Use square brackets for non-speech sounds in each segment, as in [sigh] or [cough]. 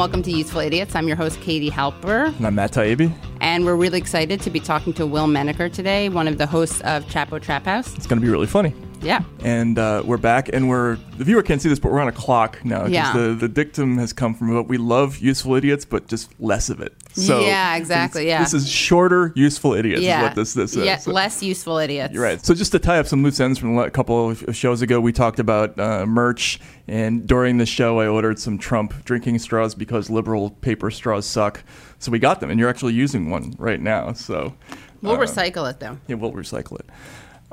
welcome to Useful Idiots. I'm your host, Katie Halper. And I'm Matt Taibbi. And we're really excited to be talking to Will Menaker today, one of the hosts of Chapo Trap House. It's going to be really funny. Yeah. And uh, we're back, and we're the viewer can't see this, but we're on a clock now. 'cause Yeah. The, the dictum has come from what we love useful idiots, but just less of it. So Yeah, exactly, it's- yeah. This is shorter useful idiots. yeah. Is what this this is. Yeah, So- less useful idiots. You're right. So just to tie up some loose ends from a couple of shows ago, we talked about uh, merch, and during the show, I ordered some Trump drinking straws because liberal paper straws suck. So we got them, and you're actually using one right now. So We'll uh, recycle it, though. yeah, we'll recycle it.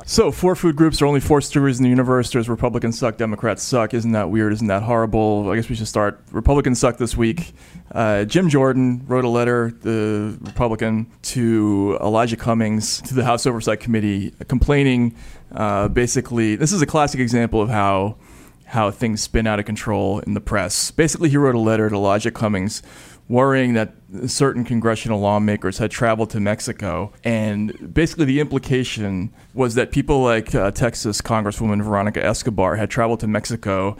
So, four food groups. Are only four stories in the universe. There's Republicans suck, Democrats suck. Isn't that weird? Isn't that horrible? I guess we should start. Republicans suck this week. Uh, Jim Jordan wrote a letter, the Republican, to Elijah Cummings, to the House Oversight Committee, complaining uh, basically, this is a classic example of how how things spin out of control in the press. Basically, he wrote a letter to Elijah Cummings worrying that certain congressional lawmakers had traveled to Mexico. And basically, the implication was that people like uh, Texas Congresswoman Veronica Escobar had traveled to Mexico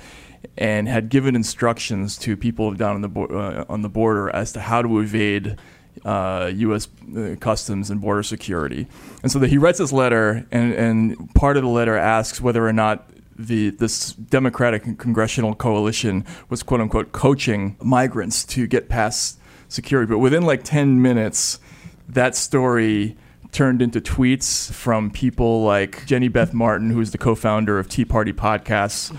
and had given instructions to people down on the, bo- uh, on the border as to how to evade uh, U.S. uh, Customs and Border Security. And so that he writes this letter, and, and part of the letter asks whether or not the this Democratic and congressional coalition was quote unquote coaching migrants to get past security. But within like ten minutes, that story turned into tweets from people like Jenny Beth Martin, who's the co-founder of Tea Party Patriots.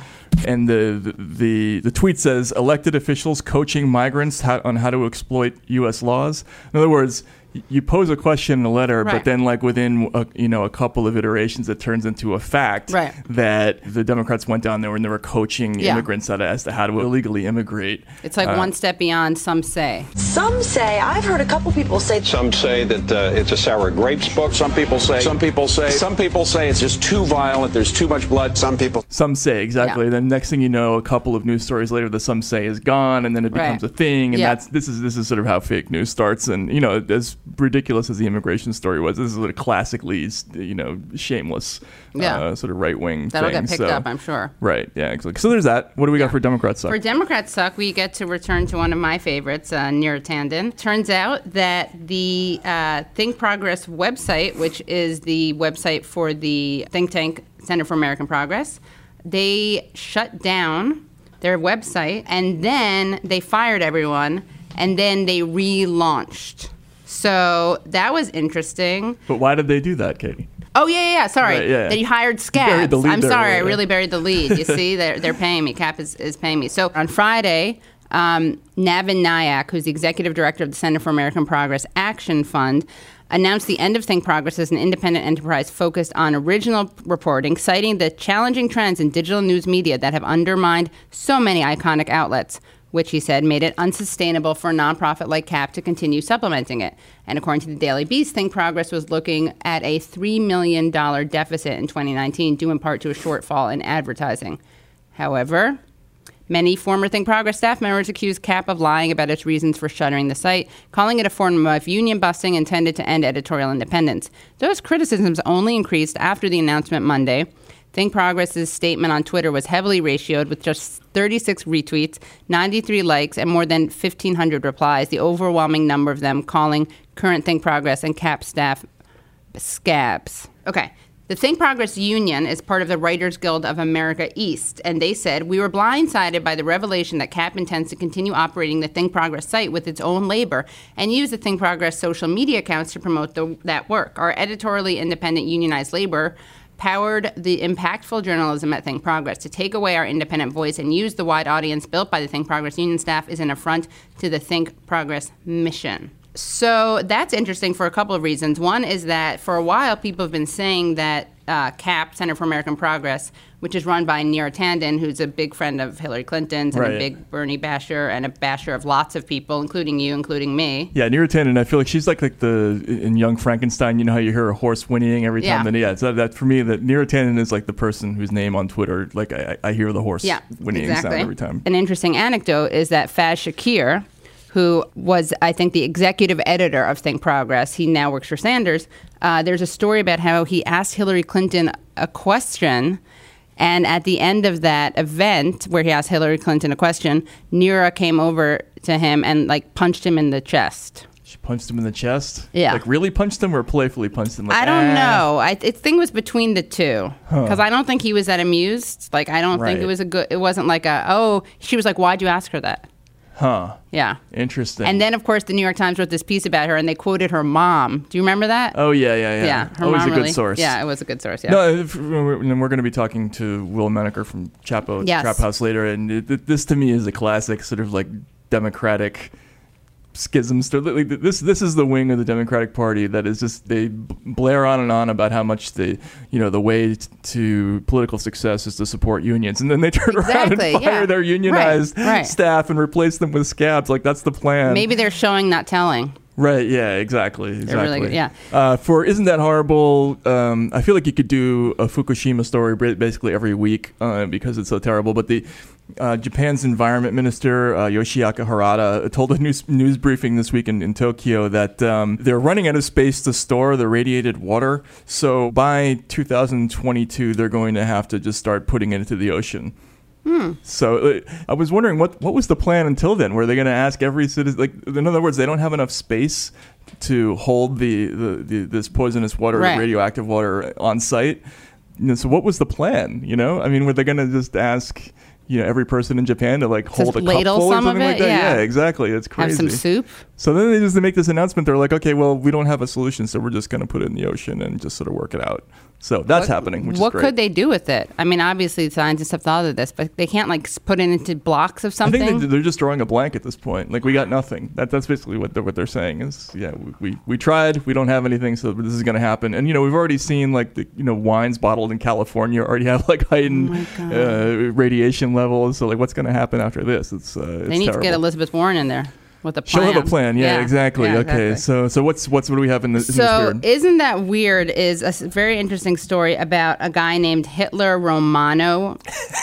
And the, the the tweet says elected officials coaching migrants on how to exploit U.S. laws. In other words, you pose a question in a letter, Right. but then like within a, you know a couple of iterations, it turns into a fact Right. that the Democrats went down there and they were coaching Yeah. immigrants how to, as to how to illegally immigrate. It's like Uh, one step beyond, some say. Some say, I've heard a couple people say, Some say that uh, it's a sour grapes book. Some people say. Some people say. Some people say it's just too violent. There's too much blood. Some people. Some say exactly. Yeah. Then next thing you know, a couple of news stories later, the some say is gone, and then it becomes Right. a thing. And Yeah. that's this is this is sort of how fake news starts. And you know, as ridiculous as the immigration story was, this is a classically you know shameless, Yeah. uh, sort of right wing. That'll thing. get picked So- up, I'm sure. Right. Yeah. Exactly. So there's that. What do we got for Democrats? Suck? For Democrats Suck, we get to return to one of my favorites, uh, Neera Tanden. Turns out that the uh, Think Progress website, which is the website for the think tank Center for American Progress, they shut down their website and then they fired everyone and then they relaunched. So that was interesting. but why did they do that, Katie? Oh yeah, yeah, yeah. Sorry, Right, yeah. they hired scabs. the lead I'm there, sorry, right, I yeah. really buried the lead. You [laughs] see, they're they're paying me. Cap is, is paying me. So on Friday, um, Navin Nayak, who's the executive director of the Center for American Progress Action Fund. Announced the end of Think Progress as an independent enterprise focused on original reporting, citing the challenging trends in digital news media that have undermined so many iconic outlets which he said made it unsustainable for a nonprofit like CAP to continue supplementing it. And according to the Daily Beast, Think Progress was looking at a $3 million deficit in 2019, due in part to a shortfall in advertising. However, Many former Think Progress staff members accused CAP of lying about its reasons for shuttering the site, calling it a form of union busting intended to end editorial independence. Those criticisms only increased after the announcement Monday. Think Progress's statement on Twitter was heavily ratioed with just 36 retweets, 93 likes, and more than 1,500 replies, the overwhelming number of them calling current Think Progress and CAP staff scabs. Okay. The Think Progress Union is part of the Writers Guild of America East, and they said, We were blindsided by the revelation that CAP intends to continue operating the Think Progress site with its own labor and use the Think Progress social media accounts to promote the, that work. Our editorially independent unionized labor powered the impactful journalism at Think Progress. To take away our independent voice and use the wide audience built by the Think Progress Union staff is an affront to the Think Progress mission. So that's interesting for a couple of reasons. One is that for a while, people have been saying that uh, CAP, Center for American Progress, which is run by Neera Tanden, who's a big friend of Hillary Clinton's and Right. a big Bernie basher and a basher of lots of people, including you, including me. Yeah, Neera Tanden. I feel like she's like like the in Young Frankenstein. You know how you hear a horse whinnying every time. Yeah. And yeah, so that for me, that Neera Tanden is like the person whose name on Twitter, like I, I I hear the horse Yeah, whinnying exactly. sound every time. An interesting anecdote is that Faz Shakir, who was, I think, the executive editor of Think Progress, he now works for Sanders. Uh, there's a story about how he asked Hillary Clinton a question, And at the end of that event, where he asked Hillary Clinton a question, Neera came over to him and like punched him in the chest. She punched him in the chest. Yeah. Like really punched him or playfully punched him? Like, I don't "Ah." know. I, I think it was between the two because I don't think he was that amused. Like I don't think it was a good. It wasn't like a oh. She was like, why'd you ask her that? Huh. Yeah. Interesting. And then of course the New York Times wrote this piece about her and they quoted her mom. Do you remember that? Oh yeah, yeah, yeah. yeah. Her Always mom a good really- source. Yeah, it was a good source. Yeah. No, if, and we're going to be talking to Will Menaker from Chapo Yes. Trap House later, and it, this to me is a classic sort of like democratic schism story. Like, This this is the wing of the Democratic Party that is just they blare on and on about how much the you know the way to political success is to support unions, and then they [laughs] turn around and fire yeah. their unionized Right, right. staff and replace them with scabs. Like that's the plan. Maybe they're showing, not telling. Right. Yeah. Exactly. Exactly. really good, yeah. Uh, for isn't that horrible? Um, I feel like you could do a Fukushima story basically every week uh, because it's so terrible. But the uh, Japan's environment minister uh, Yoshiaki Harada told a news news briefing this week in, in Tokyo that um, they're running out of space to store the radiated water. So by 2022, they're going to have to just start putting it into the ocean. So uh, I was wondering what what was the plan until then? Were they going to ask every citizen? Like, in other words, they don't have enough space to hold the, the, the this poisonous water, Right. radioactive water on site. You know, so what was the plan? You know, I mean, were they going to just ask? You know, every person in Japan to like hold a cup ladle full or something like that. Yeah. Yeah, exactly. It's crazy. Have some soup. So then they just make this announcement. They're like, okay, well, we don't have a solution, so we're just going to put it in the ocean and just sort of work it out. So that's happening. Which what is great. could they do with it? I mean, obviously scientists have thought of this, but they can't like put it into blocks of something. I think they, they're just drawing a blank at this point. Like we got nothing. That that's basically what they're, what they're saying is, yeah, we, we, we tried, we don't have anything, so this is going to happen. And you know, we've already seen like the you know wines bottled in California already have like heightened Oh uh, radiation levels. So like, what's going to happen after this? It's uh, it's they need to get. Elizabeth Warren in there with a She'll have a plan. Yeah, exactly. Yeah, okay, exactly. so so what's what's what do we have in this? So, weird? isn't that weird? Is a very interesting story about a guy named Hitler Romano.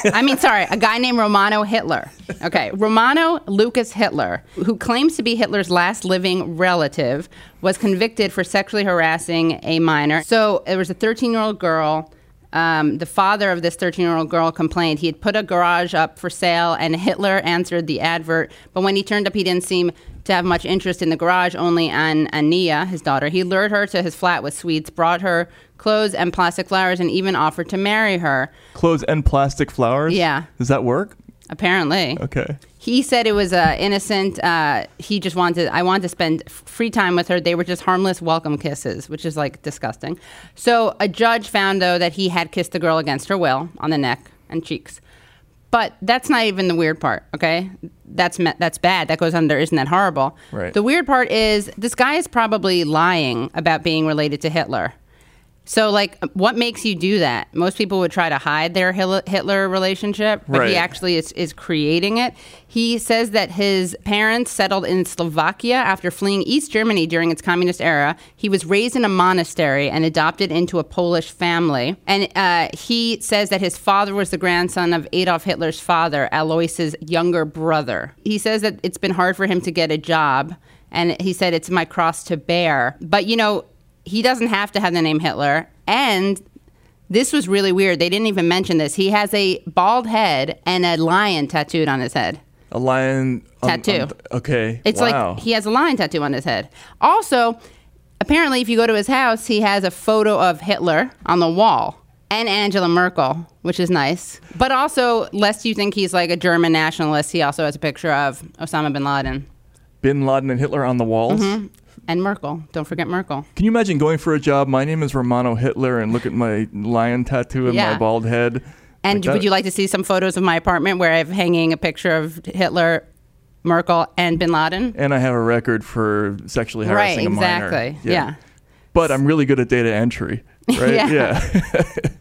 I mean, sorry, a guy named Romano Hitler. Okay, Romano Lucas Hitler, who claims to be Hitler's last living relative, was convicted for sexually harassing a minor. So, there was a 13 year old girl. Um, the father of this 13 year old girl complained he had put a garage up for sale and Hitler answered the advert. But when he turned up, he didn't seem to have much interest in the garage, only on Ania, his daughter. He lured her to his flat with sweets, brought her clothes and plastic flowers, and even offered to marry her. Clothes and plastic flowers. Yeah. Does that work? Apparently, Okay. He said it was uh, innocent. Uh, he just wanted, I wanted to spend f- free time with her. They were just harmless welcome kisses, which is like disgusting. So a judge found, though, that he had kissed the girl against her will on the neck and cheeks. But that's not even the weird part, okay? That's me- that's bad. That goes under. Isn't that horrible? Right. The weird part is this guy is probably lying about being related to Hitler. So, like, what makes you do that? Most people would try to hide their Hitler relationship, but Right. he actually is, is creating it. He says that his parents settled in Slovakia after fleeing East Germany during its communist era. He was raised in a monastery and adopted into a Polish family. And uh, he says that his father was the grandson of Adolf Hitler's father, Alois's younger brother. He says that it's been hard for him to get a job. And he said, it's my cross to bear. But, you know, he doesn't have to have the name Hitler. And this was really weird. They didn't even mention this. He has a bald head and a lion tattooed on his head. A lion on- Tattoo. okay. It's wow. like he has a lion tattoo on his head. Also, apparently, if you go to his house, he has a photo of Hitler on the wall and Angela Merkel, which is nice. But also, lest you think he's like a German nationalist, he also has a picture of Osama bin Laden Bin Laden and Hitler on the walls. Mm-hmm. and Merkel. Don't forget Merkel. Can you imagine going for a job? My name is Romano Hitler, and look at my lion tattoo and my bald head. And Like would that- you like to see some photos of my apartment where I have hanging a picture of Hitler, Merkel, and Bin Laden? And I have a record for sexually harassing Right, a minor. exactly. Yeah. But I'm really good at data entry. Right? [laughs] Yeah.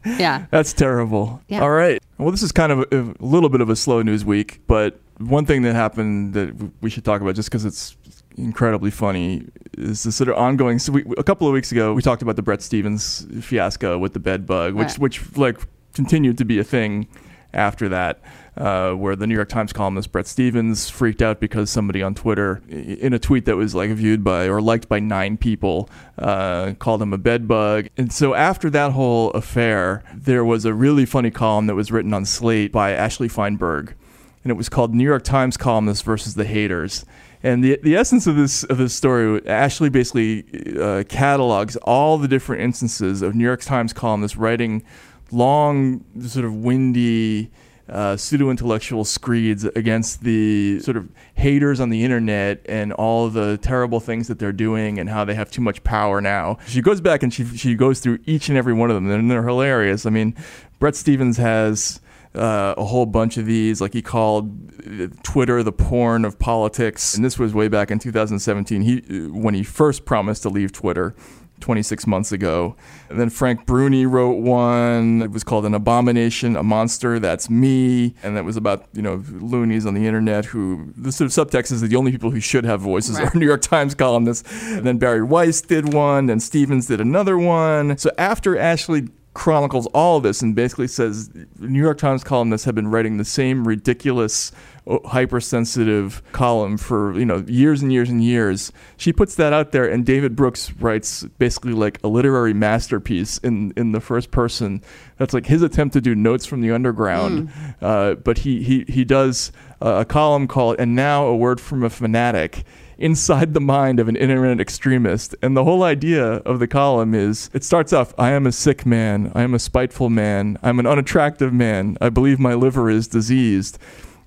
Yeah. [laughs] [laughs] That's terrible. Yeah. All right. Well, this is kind of a, a little bit of a slow news week, but one thing that happened that we should talk about just because it's incredibly funny is the sort of ongoing. So, we, a couple of weeks ago, we talked about the Bret Stephens fiasco with the bed bug, which Right. which like continued to be a thing. after that. Uh, where the New York Times columnist Bret Stephens freaked out because somebody on Twitter, in a tweet that was like viewed by or liked by nine people, uh, called him a bedbug. And so after that whole affair, there was a really funny column that was written on Slate by Ashley Feinberg, and it was called New York Times columnists versus the haters. And the the essence of this of this story, Ashley basically uh, catalogs all the different instances of New York Times columnists writing long, sort of windy, uh, pseudo intellectual screeds against the sort of haters on the internet and all the terrible things that they're doing and how they have too much power now. She goes back and she she goes through each and every one of them, and they're hilarious. I mean, Bret Stephens has uh, a whole bunch of these. Like he called uh, Twitter the porn of politics, and this was way back in 2017. He when he first promised to leave Twitter. 26 months ago. And then Frank Bruni wrote one. It was called An Abomination, a Monster, That's Me. And that was about, you know, loonies on the internet who, the sort of subtext is that the only people who should have voices Right. are New York Times columnists. And then Bari Weiss did one, and Stephens did another one. So after Ashley chronicles all of this and basically says New York Times columnists have been writing the same ridiculous hypersensitive column for you know years and years and years. She puts that out there and David Brooks writes basically like a literary masterpiece in in the first person. That's like his attempt to do notes from the underground. Uh, but he he he does a column called and now a word from a fanatic inside the mind of an internet extremist. And the whole idea of the column is it starts off I am a sick man, I am a spiteful man, I'm an unattractive man, I believe my liver is diseased.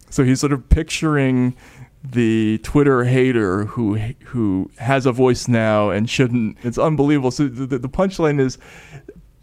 So he's sort of picturing the Twitter hater who who has a voice now and shouldn't. It's unbelievable. So the, the punchline is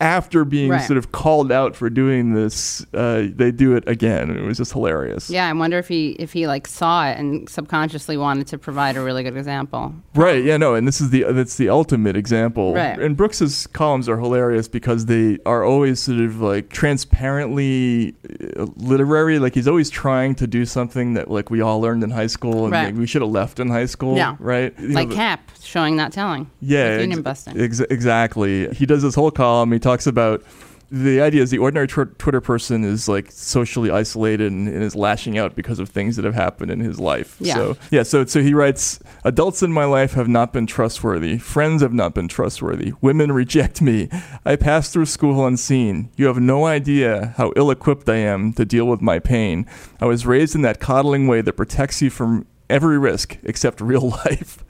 after being Right. sort of called out for doing this, uh, they do it again. It was just hilarious. Yeah, I wonder if he if he like saw it and subconsciously wanted to provide a really good example. Right. Yeah. No. And this is the that's the ultimate example. Right. And Brooks's columns are hilarious because they are always sort of like transparently uh, literary. Like he's always trying to do something that like we all learned in high school and Right. like, we should have left in high school. Yeah. Right. You know, Like the- Cap showing not telling. yeah, Like union ex- busting. ex- exactly. He does this whole column. He talks about the idea is the ordinary tw- Twitter person is like socially isolated and, and is lashing out because of things that have happened in his life. Yeah. So yeah. So so he writes: Adults in my life have not been trustworthy. Friends have not been trustworthy. Women reject me. I pass through school unseen. You have no idea how ill-equipped I am to deal with my pain. I was raised in that coddling way that protects you from every risk except real [laughs] life.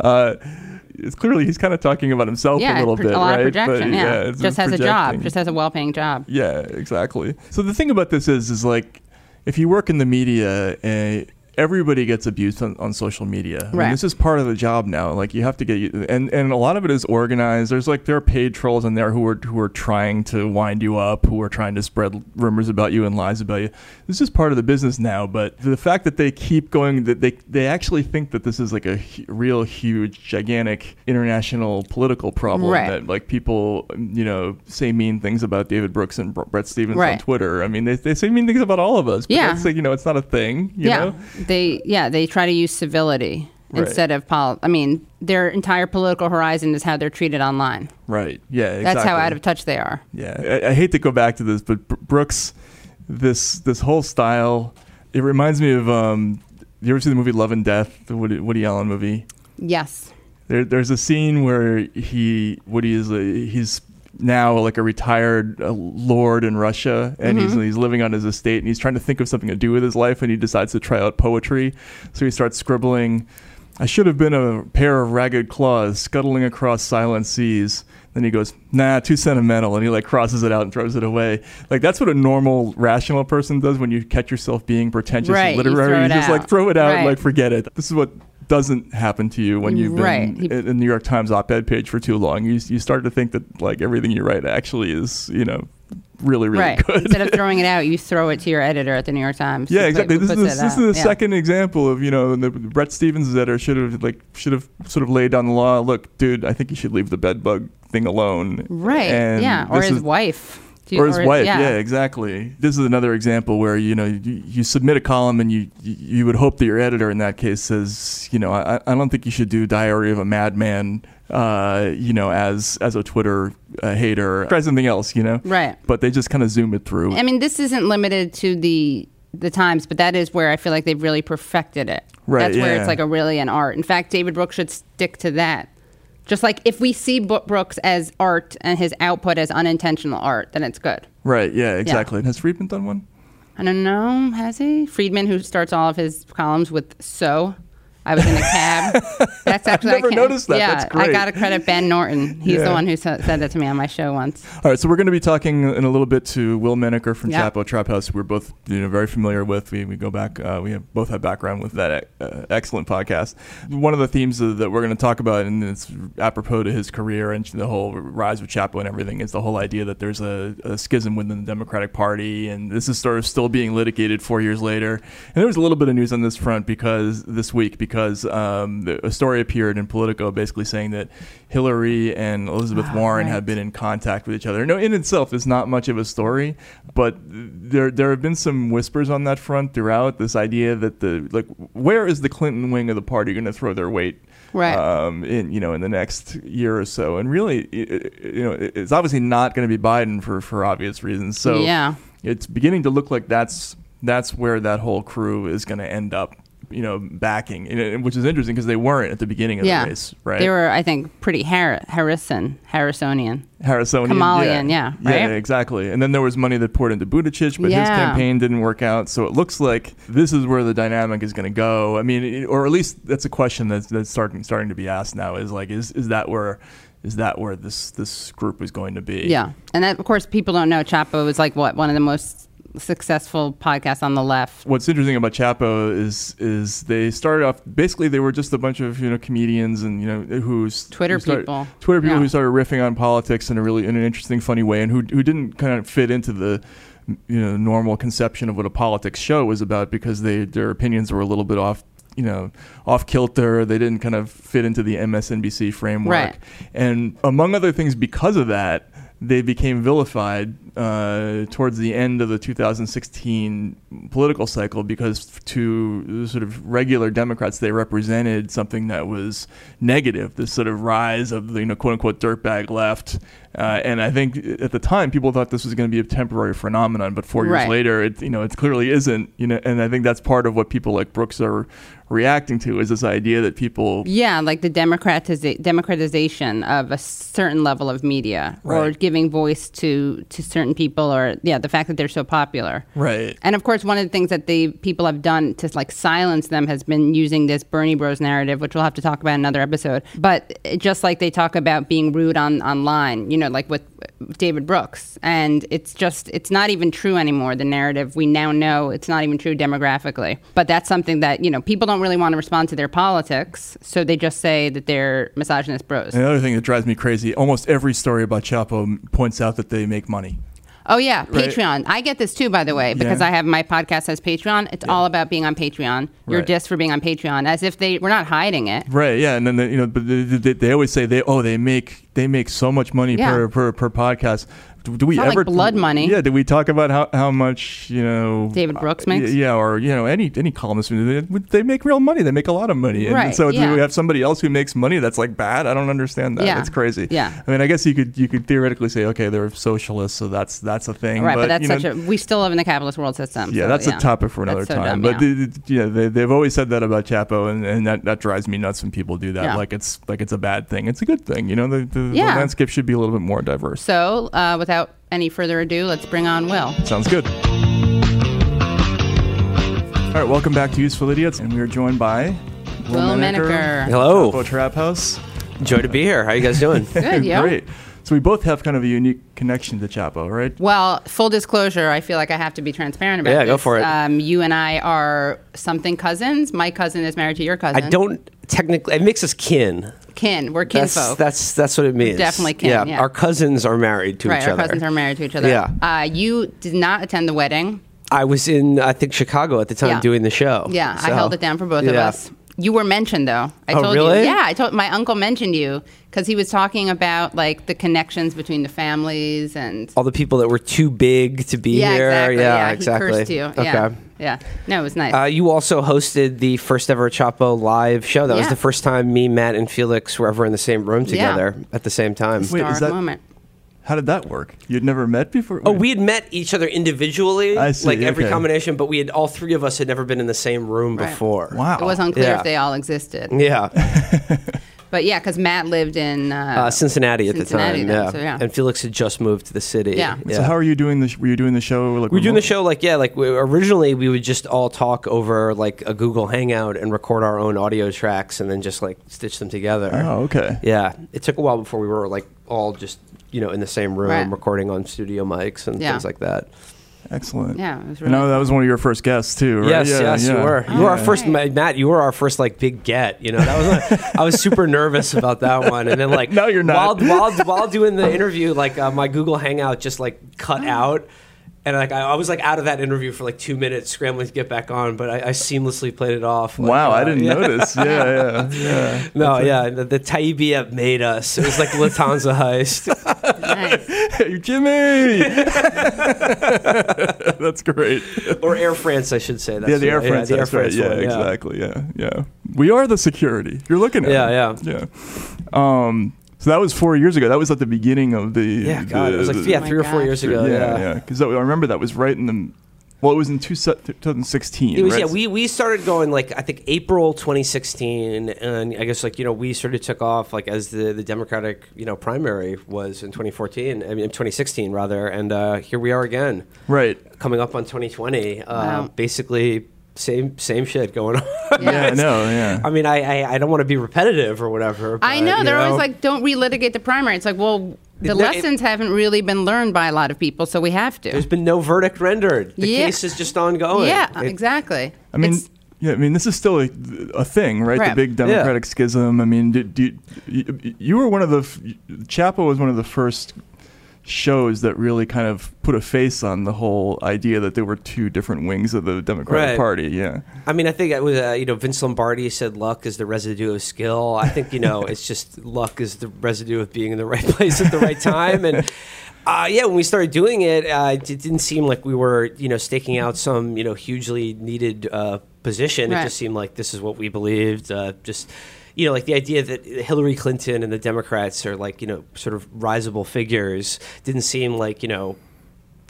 Uh, it's clearly he's kind of talking about himself yeah, a little pro- bit, a lot right? of projection. But, yeah, it's just has a job, just has a well-paying job. Yeah, exactly. So the thing about this is, is like, if you work in the media, uh, everybody gets abused on, on social media. I mean, Right. this is part of the job now. Like you have to get, and and a lot of it is organized. There's like there are paid trolls in there who are who are trying to wind you up, who are trying to spread rumors about you and lies about you. This is part of the business now. But the fact that they keep going, that they they actually think that this is like a hu- real huge, gigantic international political problem. Right. That like people, you know, say mean things about David Brooks and Br- Bret Stephens on Twitter. I mean, they, they say mean things about all of us. But Yeah. that's like, you know, it's not a thing. You yeah, know? They yeah they try to use civility Right. instead of pol. I mean, their entire political horizon is how they're treated online. Right. Yeah. Exactly. That's how out of touch they are. Yeah, I, I hate to go back to this, but Br- Brooks, this this whole style, it reminds me of. Um, you ever see the movie Love and Death, the Woody, Woody Allen movie? Yes. There, there's a scene where he Woody is a, he's now like a retired uh, lord in Russia, and he's he's living on his estate, and he's trying to think of something to do with his life, and he decides to try out poetry. So he starts scribbling. I should have been a pair of ragged claws scuttling across silent seas. Then he goes, nah, too sentimental, and he like crosses it out and throws it away. Like that's what a normal, rational person does when you catch yourself being pretentious Right, and you literary. You it just like throw it out, and like forget it. This is what doesn't happen to you when you've been Right. He- in the New York Times op-ed page for too long. You you start to think that like everything you write actually is you know really really right. good. Instead of [laughs] throwing it out, you throw it to your editor at the New York Times. yeah, exactly. put- This is this is the Yeah. second example of you know the Bret Stephens editor should have like should have sort of laid down the law. Look, dude, I think you should leave the bed bug thing alone. Right. And yeah. Or his is- wife. You- or his or- wife. yeah. Yeah. exactly. This is another example where you know you, you submit a column and you you would hope that your editor in that case says, you know, I, I don't think you should do Diary of a Madman, uh, you know, as as a Twitter uh, hater. Try something else, you know. Right. But they just kind of zoom it through. I mean, this isn't limited to the the times, but that is where I feel like they've really perfected it. Right, That's where yeah. it's like a really an art. In fact, David Brooks should stick to that. Just like if we see Brooks as art and his output as unintentional art, then it's good. right. Yeah. Exactly. Has Friedman done one? I don't know, has he? Friedman, who starts all of his columns with "so." I was in a cab. [laughs] That's actually never I can't- noticed that. Yeah, That's I got to credit Ben Norton. He's Yeah. the one who sa- said that to me on my show once. All right, so we're going to be talking in a little bit to Will Menaker from Yeah. Chapo Trap House. We're both you know very familiar with. We, we go back. Uh, we have both have background with that uh, excellent podcast. One of the themes that that we're going to talk about, and it's apropos to his career and the whole rise of Chapo and everything, is the whole idea that there's a, a schism within the Democratic Party, and this is sort of still being litigated four years later. And there was a little bit of news on this front because this week because um, the, a story appeared in Politico basically saying that Hillary and Elizabeth Warren right. have been in contact with each other. No, in itself is not much of a story, but there there have been some whispers on that front throughout. This idea that the like, where is the Clinton wing of the party going to throw their weight? Right. Um, in you know in the next year or so, and really, you know, it's obviously not going to be Biden for for obvious reasons. So Yeah. it's beginning to look like that's that's where that whole crew is going to end up. You know, backing, which is interesting because they weren't at the beginning of yeah, the race, right? They were, I think, pretty Har- Harrison, Harrisonian. Harrisonian. Kamalian, yeah, Yeah, right? exactly. And then there was money that poured into Buttigieg, but his campaign didn't work out. So it looks like this is where the dynamic is going to go. I mean, it- or at least that's a question that's, that's starting starting to be asked now. Is like, is is that where is that where this this group is going to be? Yeah, and that, of course, people don't know Chapo was like what one of the most successful podcasts on the left. What's interesting about Chapo is is they started off basically they were just a bunch of you know comedians and you know who's Twitter who started- people. Twitter people Yeah. who started riffing on politics in a really in an interesting funny way and who who didn't kind of fit into the you know normal conception of what a politics show was about because they their opinions were a little bit off you know off kilter they didn't kind of fit into the MSNBC framework Right. and among other things because of that they became vilified uh, towards the end of the 2016 political cycle because to sort of regular Democrats they represented something that was negative, this sort of rise of the you know quote unquote dirtbag left. Uh, and I think at the time people thought this was going to be a temporary phenomenon, but four years Right. later, it you know it clearly isn't. You know, and I think that's part of what people like Brooks are reacting to is this idea that people Yeah, like the democratiza- democratization of a certain level of media, or giving voice to to certain people, or yeah, the fact that they're so popular. right And of course, one of the things that the people have done to like silence them has been using this Bernie Bros narrative, which we'll have to talk about in another episode. But just like they talk about being rude on online, you know, like with David Brooks, and it's just it's not even true anymore. The narrative we now know it's not even true demographically. But that's something that you know people don't really want to respond to their politics, so they just say that they're misogynist bros. Another thing that drives me crazy: almost every story about Chapo points out that they make money. Oh yeah, Right. Patreon. I get this too, by the way, because Yeah. I have my podcast has Patreon. It's all about being on Patreon. You're Right. dissed for being on Patreon, as if they we're not hiding it. Right. Yeah. And then they, you know, but they, they, they always say they oh they make they make so much money Yeah. per, per per podcast. Do, do we not like ever blood money. Yeah. Do we talk about how, how much you know David Brooks uh, makes? Yeah. Or you know any any columnist they, they make real money. They make a lot of money. And Right, so yeah. do we have somebody else who makes money that's like bad? I don't understand that. Yeah. That's crazy. Yeah. I mean, I guess you could you could theoretically say okay they're socialists, so that's that's a thing. Right, but, that's you know, such a we still live in the capitalist world system. yeah, so, that's a topic for another so time. dumb, but yeah. the, yeah, they, they've always said that about Chapo, and, and that, that drives me nuts when people do that. Yeah. Like it's like it's a bad thing. It's a good thing. You know, the, the, the Yeah. landscape should be a little bit more diverse. so uh, without any further ado, let's bring on Will. Sounds good. All right, welcome back to Useful Idiots, and we are joined by Will Menaker. Hello. Chapo Trap House. Joy to be here. How you guys doing? [laughs] Good, yo. Great. So we both have kind of a unique connection to Chapo, right? Well, full disclosure, I feel like I have to be transparent about Yeah, this. go for it. Um, you and I are something cousins. My cousin is married to your cousin. I don't technically. It makes us kin. Kin. We're That's kinfolk. that's that's what it means. Definitely kin, yeah. Our cousins are married to right, each our other. cousins are married to each other. Yeah. Uh, you did not attend the wedding. I was in I think Chicago at the time Yeah. doing the show. Yeah, I held it down for both of us. You were mentioned though. I Oh, told really? you. Yeah, I told my uncle mentioned you because he was talking about like the connections between the families and. All the people that were too big to be yeah, here. exactly. Yeah, He exactly. cursed you. Okay. Yeah. Yeah. No, it was nice. Uh, you also hosted the first ever Chapo live show. That was Yeah. the first time me, Matt, and Felix were ever in the same room Yeah. together at the same time. Wait, Star is that- moment. How did that work? You'd never met before? Oh, we had met each other individually, I see, like every okay. combination, but we had all three of us had never been in the same room Right. before. Wow. It was unclear Yeah. if they all existed. Yeah, [laughs] [laughs] But yeah, because Matt lived in uh, uh, Cincinnati at Cincinnati the time. then, yeah. so yeah. and Felix had just moved to the city. Yeah. So how are you doing the? Sh- were you doing the show? Like We were doing the show like yeah, like we, originally we would just all talk over like a Google Hangout and record our own audio tracks and then just like stitch them together. Oh, okay. Yeah, it took a while before we were like all just you know in the same room Right. recording on studio mics and Yeah. things like that. Excellent. Yeah, it was And I know really that was one of your first guests too, right? Yes, Yeah, yes, you yeah. were. You were our Yeah. first, Matt. You were our first like big get. You know, that was. I was super nervous about that one, and then like [laughs] No, you're not. While while, while doing the interview, like uh, my Google Hangout just like cut Oh. out. And like I, I was like out of that interview for like two minutes, scrambling to get back on, but I, I seamlessly played it off. like, Wow, uh, I didn't yeah. notice. Yeah, yeah, [laughs] yeah. No, yeah, the, the Taibbi app made us. It was like Lufthansa heist. [laughs] nice. Hey, Jimmy. [laughs] That's great. or Air France, I should say. That's yeah, the Air yeah, France. the Air that's right. France Yeah, exactly. Yeah, yeah. We are the security. You're looking at. Yeah, it. yeah, yeah. Um, so that was four years ago. That was at the beginning of the. Yeah, God, it was like the- yeah, Oh three or four gosh. years ago. yeah, Yeah, yeah. Because I remember that was right in the. Well, it was in two, 2016. It was right? yeah. We we started going like I think April 2016, and I guess like you know we sort of took off like as the the Democratic you know primary was in 2014. I mean 2016 rather, and uh, here we are again, right. coming up on 2020. Uh, Wow. Basically, same same shit going on. [laughs] Yeah, I know. Yeah. I mean, I, I I don't want to be repetitive or whatever. I know they're always like, "Don't relitigate the primary." It's like, well, the No, it- lessons haven't really been learned by a lot of people, so we have to. There's been no verdict rendered. The Yeah. case is just ongoing. yeah, It- exactly. I mean, It's- yeah, I mean, this is still a, a thing, right? Right. The big Democratic schism. I mean, did, do you, you, you were one of the f- Chapo was one of the first shows that really kind of put a face on the whole idea that there were two different wings of the Democratic Right. Party. Yeah, I mean, I think it was, uh, you know, Vince Lombardi said luck is the residue of skill. I think, you know, [laughs] it's just luck is the residue of being in the right place at the right time. And, uh, yeah, when we started doing it, uh, it didn't seem like we were, you know, staking out some, you know, hugely needed uh, position. It just seemed like this is what we believed. Uh, just, you know, like the idea that Hillary Clinton and the Democrats are like, you know, sort of risable figures didn't seem like, you know,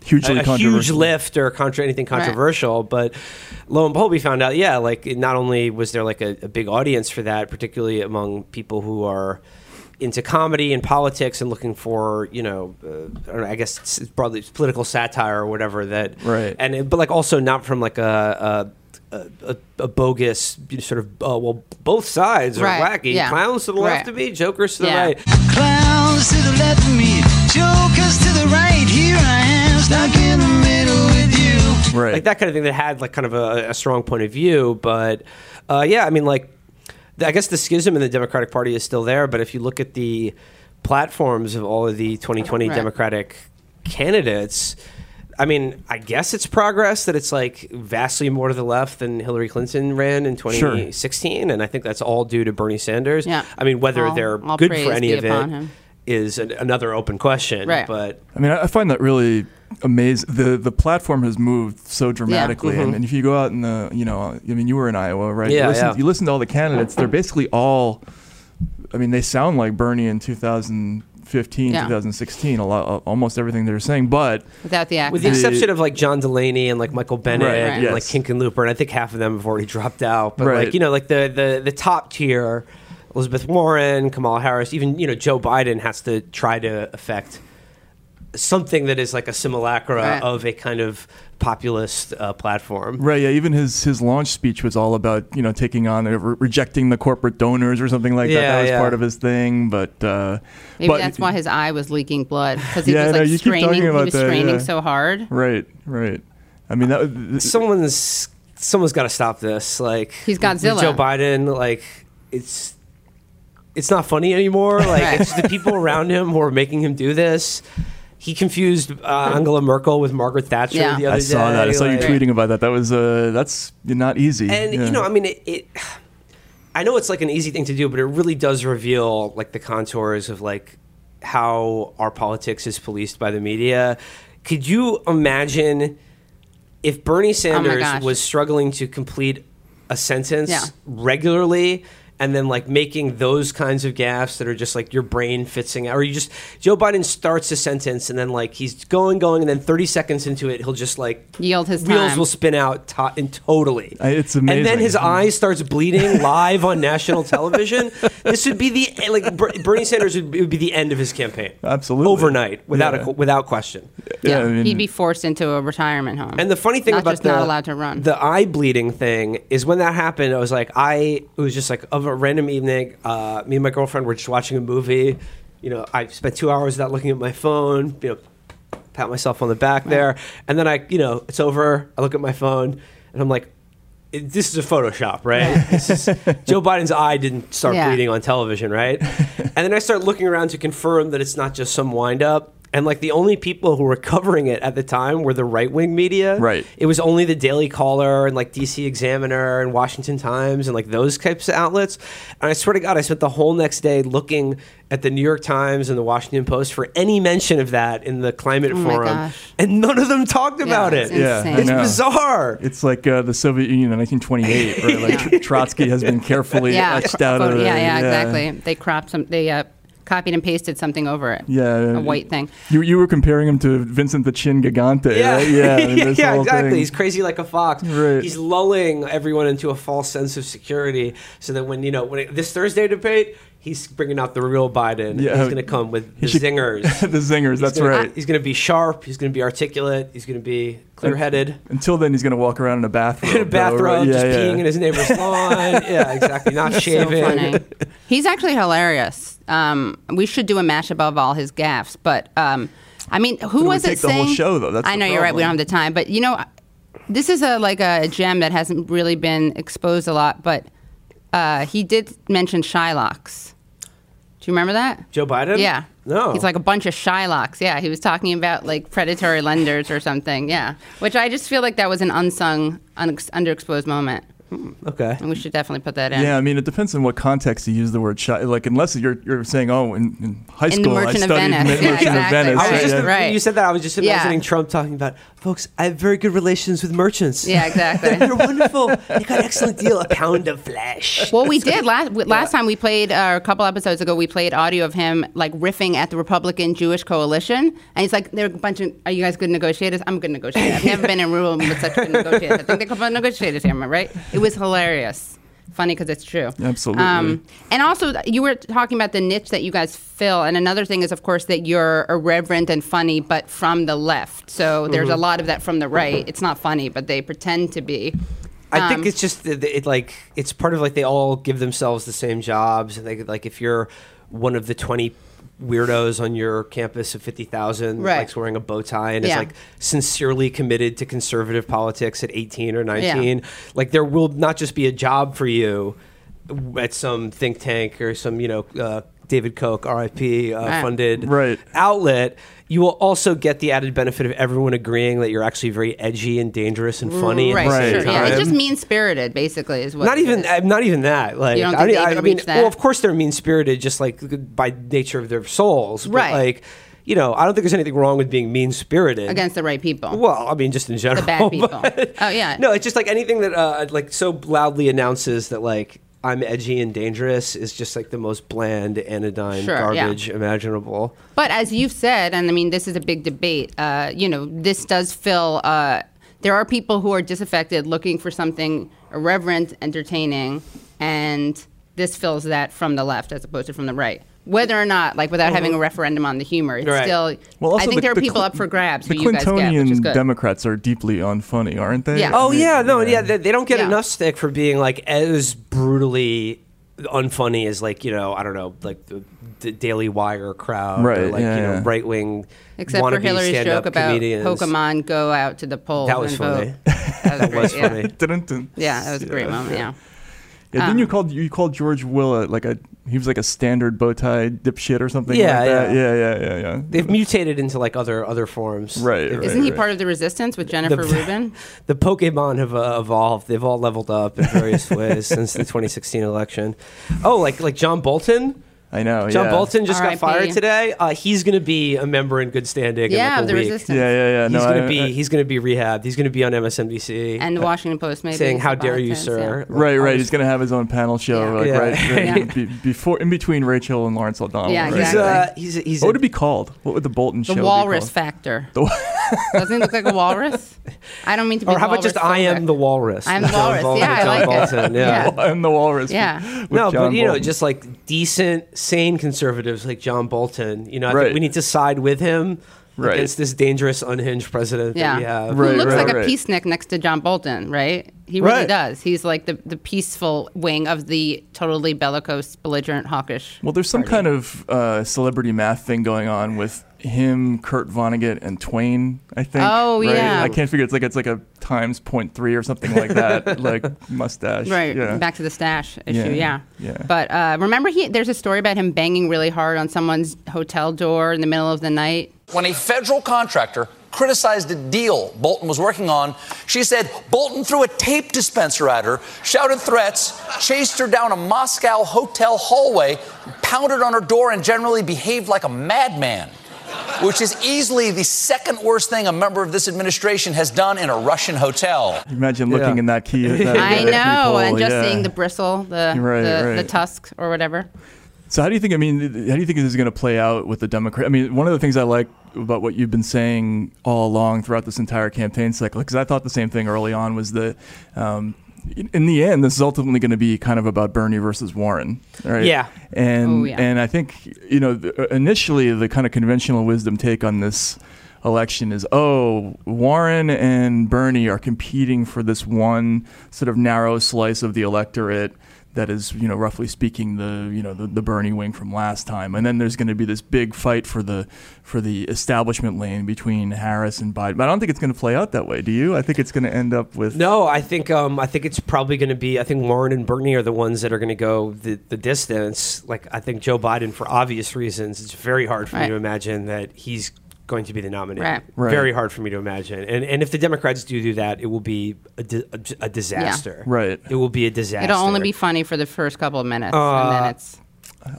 hugely a, a huge controversial. lift or contra- anything controversial. But lo and behold, we found out, yeah, like not only was there like a, a big audience for that, particularly among people who are into comedy and politics and looking for, you know, uh, I, don't know, I guess it's broadly political satire or whatever that, Right. And it, but like also not from like a. a a, a, a bogus sort of uh, well both sides are Right, wacky yeah. clowns to the left Right. of me jokers to the Yeah. right Clowns to the left of me, jokers to the right. Here I am, stuck in the middle with you. right? like that kind of thing that had like kind of a, a strong point of view. But uh, yeah, I mean, like I guess the schism in the Democratic Party is still there. But if you look at the platforms of all of the 2020 Right. Democratic candidates. I mean, I guess it's progress that it's like vastly more to the left than Hillary Clinton ran in 2016, and I think that's all due to Bernie Sanders. Yeah. I mean, whether All- they're all good for any be of it him. is an, another open question. Right. But I mean, I I find that really amazing. The the platform has moved so dramatically, and, and if you go out in the, you know, I mean, you were in Iowa, right? Mm-hmm. Yeah, you listen, yeah. You listen to all the candidates; they're basically all. I mean, they sound like Bernie in 2015, Yeah. 2016. A lot, uh, almost everything they're saying, but without the accent. With the The- exception of like John Delaney and like Michael Bennet Right, and yes. like Hickenlooper, and I think half of them have already dropped out. But Right. like you know, like the the the top tier, Elizabeth Warren, Kamala Harris, even you know Joe Biden has to try to affect something that is like a simulacra Right. of a kind of populist uh, platform. Right, yeah. Even his his launch speech was all about you know taking on uh, re- rejecting the corporate donors or something like that. Yeah, That was yeah. part of his thing. But uh, Maybe but- that's why his eye was leaking blood because he Yeah, was no, like you keep talking straining. He about was that, straining yeah. so hard. Right, right. I mean that. was- Someone's someone's got to stop this. Like He's Godzilla. Joe Biden, like it's it's not funny anymore. Like Right. it's the people around him who are making him do this. He confused uh, Angela Merkel with Margaret Thatcher Yeah. the other I saw day. that. I saw you tweeting about that. That was uh, that's not easy. And Yeah. you know, I mean, it, it I know it's like an easy thing to do, but it really does reveal like the contours of like how our politics is policed by the media. Could you imagine if Bernie Sanders gosh. was struggling to complete a sentence Yeah. regularly and then like making those kinds of gaffes that are just like your brain fitsing out or you just Joe Biden starts a sentence and then like he's going going and then 30 seconds into it he'll just like Yield his wheels time. will spin out to- and totally It's amazing. and then his [laughs] eye starts bleeding live on national television this would be the like Bernie Sanders would, it would be the end of his campaign Absolutely. overnight without Yeah. a, without question Yeah, I mean- he'd be forced into a retirement home. and the funny thing Not about just the not allowed to run. the eye bleeding thing is when that happened, I was like, I it was just like of a random evening. Uh, me and my girlfriend were just watching a movie. You know, I spent two hours without looking at my phone. You know, pat myself on the back there, and then I, you know, it's over. I look at my phone, and I'm like. This is a Photoshop, right? [laughs] This is, Joe Biden's eye didn't start Yeah. bleeding on television, right? and then I start looking around to confirm that it's not just some wind up. And like the only people who were covering it at the time were the right wing media. Right. It was only the Daily Caller and like DC Examiner and Washington Times and like those types of outlets. And I swear to God, I spent the whole next day looking at the New York Times and the Washington Post for any mention of that in the climate Oh my forum. gosh. And none of them talked about it. Yeah, insane. I It's bizarre. It's like uh, the Soviet Union in 1928, where like [laughs] Trotsky has been carefully yeah, etched out of photo- the, yeah, yeah, exactly. They cropped some. They uh, copied and pasted something over it. Yeah, a white thing. You you were comparing him to Vincent the Chin Gigante, Yeah, right? Yeah, I mean, [laughs] this yeah, exactly. thing. He's crazy like a fox. Right. He's lulling everyone into a false sense of security, so that when you know when it, this Thursday debate, he's bringing out the real Biden. Yeah. he's going to come with the should- zingers. [laughs] the zingers. He's That's gonna- right. He's going to be sharp. He's going to be articulate. He's going to be clear-headed. Until then, he's going to walk around in a bathrobe. [laughs] In a though, bathrobe, right? just Yeah, yeah. peeing in his neighbor's lawn. Yeah, exactly. Not So shaving. funny. He's actually hilarious. Um, we should do a mash above all his gaffes, but um, I mean, who was would it take the whole saying? show, though. That's I know you're right. We don't have the time, but you know, this is a like a gem that hasn't really been exposed a lot. But uh, he did mention Shylocks. Do you remember that? Joe Biden? Yeah. No. He's like a bunch of Shylocks. Yeah. He was talking about like predatory lenders or something. Yeah. Which I just feel like that was an unsung, unex- underexposed moment. Hmm, okay. And we should definitely put that in. Yeah, I mean, it depends on what context you use the word shy. Like, unless you're you're saying, oh, in, in high In The school, I Merchant of studied Venice. Merchant Yeah, of. [laughs] Venice. I was Right, just yeah. right. you said that. I was just Yeah. imagining Trump talking about, folks. I have very good relations with merchants. Yeah, exactly. [laughs] They're wonderful. They got an excellent deal. A pound of flesh. Well, we did [laughs] last last time we played uh, a couple episodes ago. We played audio of him like riffing at the Republican Jewish coalition, and he's like, "They're a bunch of are you guys good negotiators? I'm a good negotiator. I've never been in a room with such good negotiators. I think they're good negotiators here, am I right? It was hilarious." Funny because it's true. Um, Absolutely. and also, you were talking about the niche that you guys fill. And another thing is, of course, that you're irreverent and funny, but from the left. So there's a Mm-hmm. lot of that from the right. It's not funny, but they pretend to be. I think Um, it's just that it like it's part of like they all give themselves the same jobs. And they like if you're one of the twenty weirdos on your campus of fifty thousand, Right. likes wearing a bow tie and is like sincerely committed to conservative politics at eighteen or nineteen, like there will not just be a job for you at some think tank or some you know. Uh, David Koch, RIP, uh, Right. funded Right. outlet, you will also get the added benefit of everyone agreeing that you're actually very edgy and dangerous and funny right, at the Right. same sure. time. Yeah, it's just mean spirited, basically, is what. Not even, is. uh, not even that. Like, You don't I, think mean- they I mean, reach that? well, of course they're mean spirited, just like by nature of their souls. But Right. Like, you know, I don't think there's anything wrong with being mean spirited against the right people. Well, I mean, just in general. bad [laughs] people. but- Oh, yeah. No, it's just like anything that uh, like so loudly announces that like I'm edgy and dangerous is just like the most bland, anodyne Sure, yeah. garbage imaginable. But as you've said, and I mean, this is a big debate. Uh, you know, this does fill. Uh, there are people who are disaffected, looking for something irreverent, entertaining, and this fills that from the left as opposed to from the right. Whether or not, like, without having a referendum on the humor, it's Right. still. Well, also I think the- there are the people Cl- up for grabs The who you guys get, which is Clintonian good. Democrats are deeply unfunny, aren't they? Yeah. Oh yeah, no, yeah, they, they don't get Yeah. enough stick for being like as brutally unfunny as like you know I don't know like the, the Daily Wire crowd or Right, like yeah, you know yeah. right wing Except for wannabe Hillary's joke about comedians. Pokemon go out to the polls That was and funny. vote. [laughs] That was, great, yeah. funny. Yeah, that was a great moment. Yeah. Yeah, then Um, you called you called George Will like a he was like a standard bow tie dipshit or something Yeah, like that. yeah. Yeah, yeah, yeah, yeah. They've mutated into like other other forms. Right, right. Isn't he part of the resistance with Jennifer [laughs] Rubin? The Pokemon have uh, evolved. They've all leveled up in various [laughs] ways since the 2016 election. Oh, like like John Bolton. I know. John yeah. Bolton just got R.I.P.. fired today. Uh, he's going to be a member in good standing. in Yeah, like a the week. resistance. Yeah, yeah, yeah. No, He's going to be I- he's going to be rehabbed. He's going to be on MSNBC And the Washington Post maybe. saying, "How dare you, sir?" yeah. Right, right. He's gonna have his own panel show, Yeah. like Yeah. right, right Yeah. be, before, in between Rachel and Lawrence O'Donnell. Yeah, right? He's exactly. uh, he's he's What would it be called? What would the Bolton show The be walrus called? factor. The- [laughs] Doesn't he look like a walrus? I don't mean to be. or how about just walrus I am the walrus? I am the walrus. Bolton- Yeah, I John like it. Bolton, [laughs] Yeah. Yeah. and the walrus. Yeah. with No, John but you know, just like decent, sane conservatives like John Bolton. You know, I Right. think we need to side with him Right. against this dangerous, unhinged president Yeah. that we have. Right, Who looks right, like right. a peacenik next to John Bolton, right? He really Right. does. He's like the, the peaceful wing of the totally bellicose, belligerent, hawkish. Well, there's some kind of uh, celebrity math thing going on with him, Kurt Vonnegut, and Twain. I think. Oh, right? yeah. I can't figure. It's like it's like a times point three or something like that. [laughs] like mustache. Right. Yeah. Back to the stash issue. Yeah, Yeah. yeah. But uh, remember, he there's a story about him banging really hard on someone's hotel door in the middle of the night. When a federal contractor criticized a deal Bolton was working on, she said Bolton threw a tape dispenser at her, shouted threats, chased her down a Moscow hotel hallway, pounded on her door, and generally behaved like a madman. Which is easily the second worst thing a member of this administration has done in a Russian hotel. Imagine looking Yeah. in that key. [laughs] That, I know, peephole, and just yeah. seeing the bristle, the Right, the, the tusk or whatever. So how do you think? I mean, how do you think this is going to play out with the Democrat? I mean, one of the things I like about what you've been saying all along throughout this entire campaign cycle, because I thought the same thing early on, was that um, in- in the end, this is ultimately going to be kind of about Bernie versus Warren, right? Yeah. And Oh, yeah. and I think you know initially the kind of conventional wisdom take on this election is oh Warren and Bernie are competing for this one sort of narrow slice of the electorate that is you know roughly speaking the you know the, the Bernie wing from last time and then there's going to be this big fight for the for the establishment lane between Harris and Biden but I don't think it's going to play out that way do you I think it's going to end up with No, I think um, I think it's probably going to be. I think Warren and Bernie are the ones that are going to go the, the distance. Like I think Joe Biden, for obvious reasons, it's very hard for me to imagine that he's going to be the nominee. Right. Right. Very hard for me to imagine. And and if the Democrats do do that, it will be a, di- a, a disaster. Right. It will be a disaster. It'll only be funny for the first couple of minutes, and Uh, then it's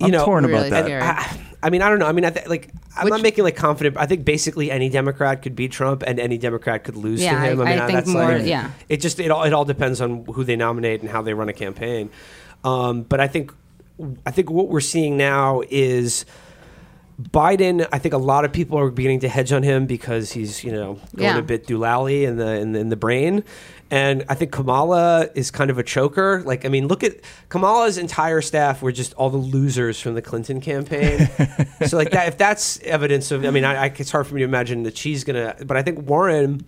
you I'm know, torn really about that scary. I, I mean, I don't know. I mean, I th- like I'm Which- not making like confident. I think basically any Democrat could beat Trump, and any Democrat could lose Yeah, to him. I- mean, I think that's more- like- yeah. It just it all it all depends on who they nominate and how they run a campaign. Um, but I think I think what we're seeing now is. Biden, I think a lot of people are beginning to hedge on him because he's, you know, going Yeah. a bit Doolally in the, in the in the brain, and I think Kamala is kind of a choker. Like, I mean, look at Kamala's entire staff were just all the losers from the Clinton campaign. [laughs] so, like that, if that's evidence of, I mean, I, I, it's hard for me to imagine that she's gonna, but I think Warren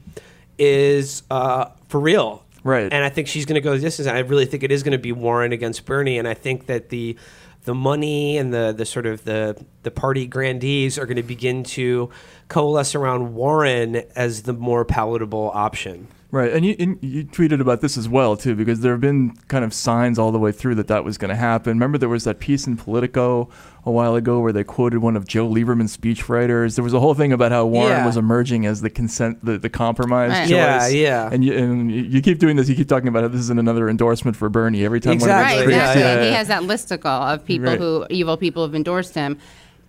is uh, for real, Right. And I think she's going to go the distance. I really think it is going to be Warren against Bernie, and I think that the the money and the the sort of the the party grandees are going to begin to coalesce around Warren as the more palatable option. Right, and you and you tweeted about this as well too, because there have been kind of signs all the way through that that was going to happen. Remember, there was that piece in Politico a while ago where they quoted one of Joe Lieberman's speechwriters. There was a whole thing about how Warren Yeah. was emerging as the consent, the, the compromise Right. choice. Yeah, yeah. And you and you- you keep doing this. You keep talking about how this isn't another endorsement for Bernie every time. Exactly. One right, of his Yeah, tweets- exactly. yeah, He has that listicle of people Right. who evil people have endorsed him.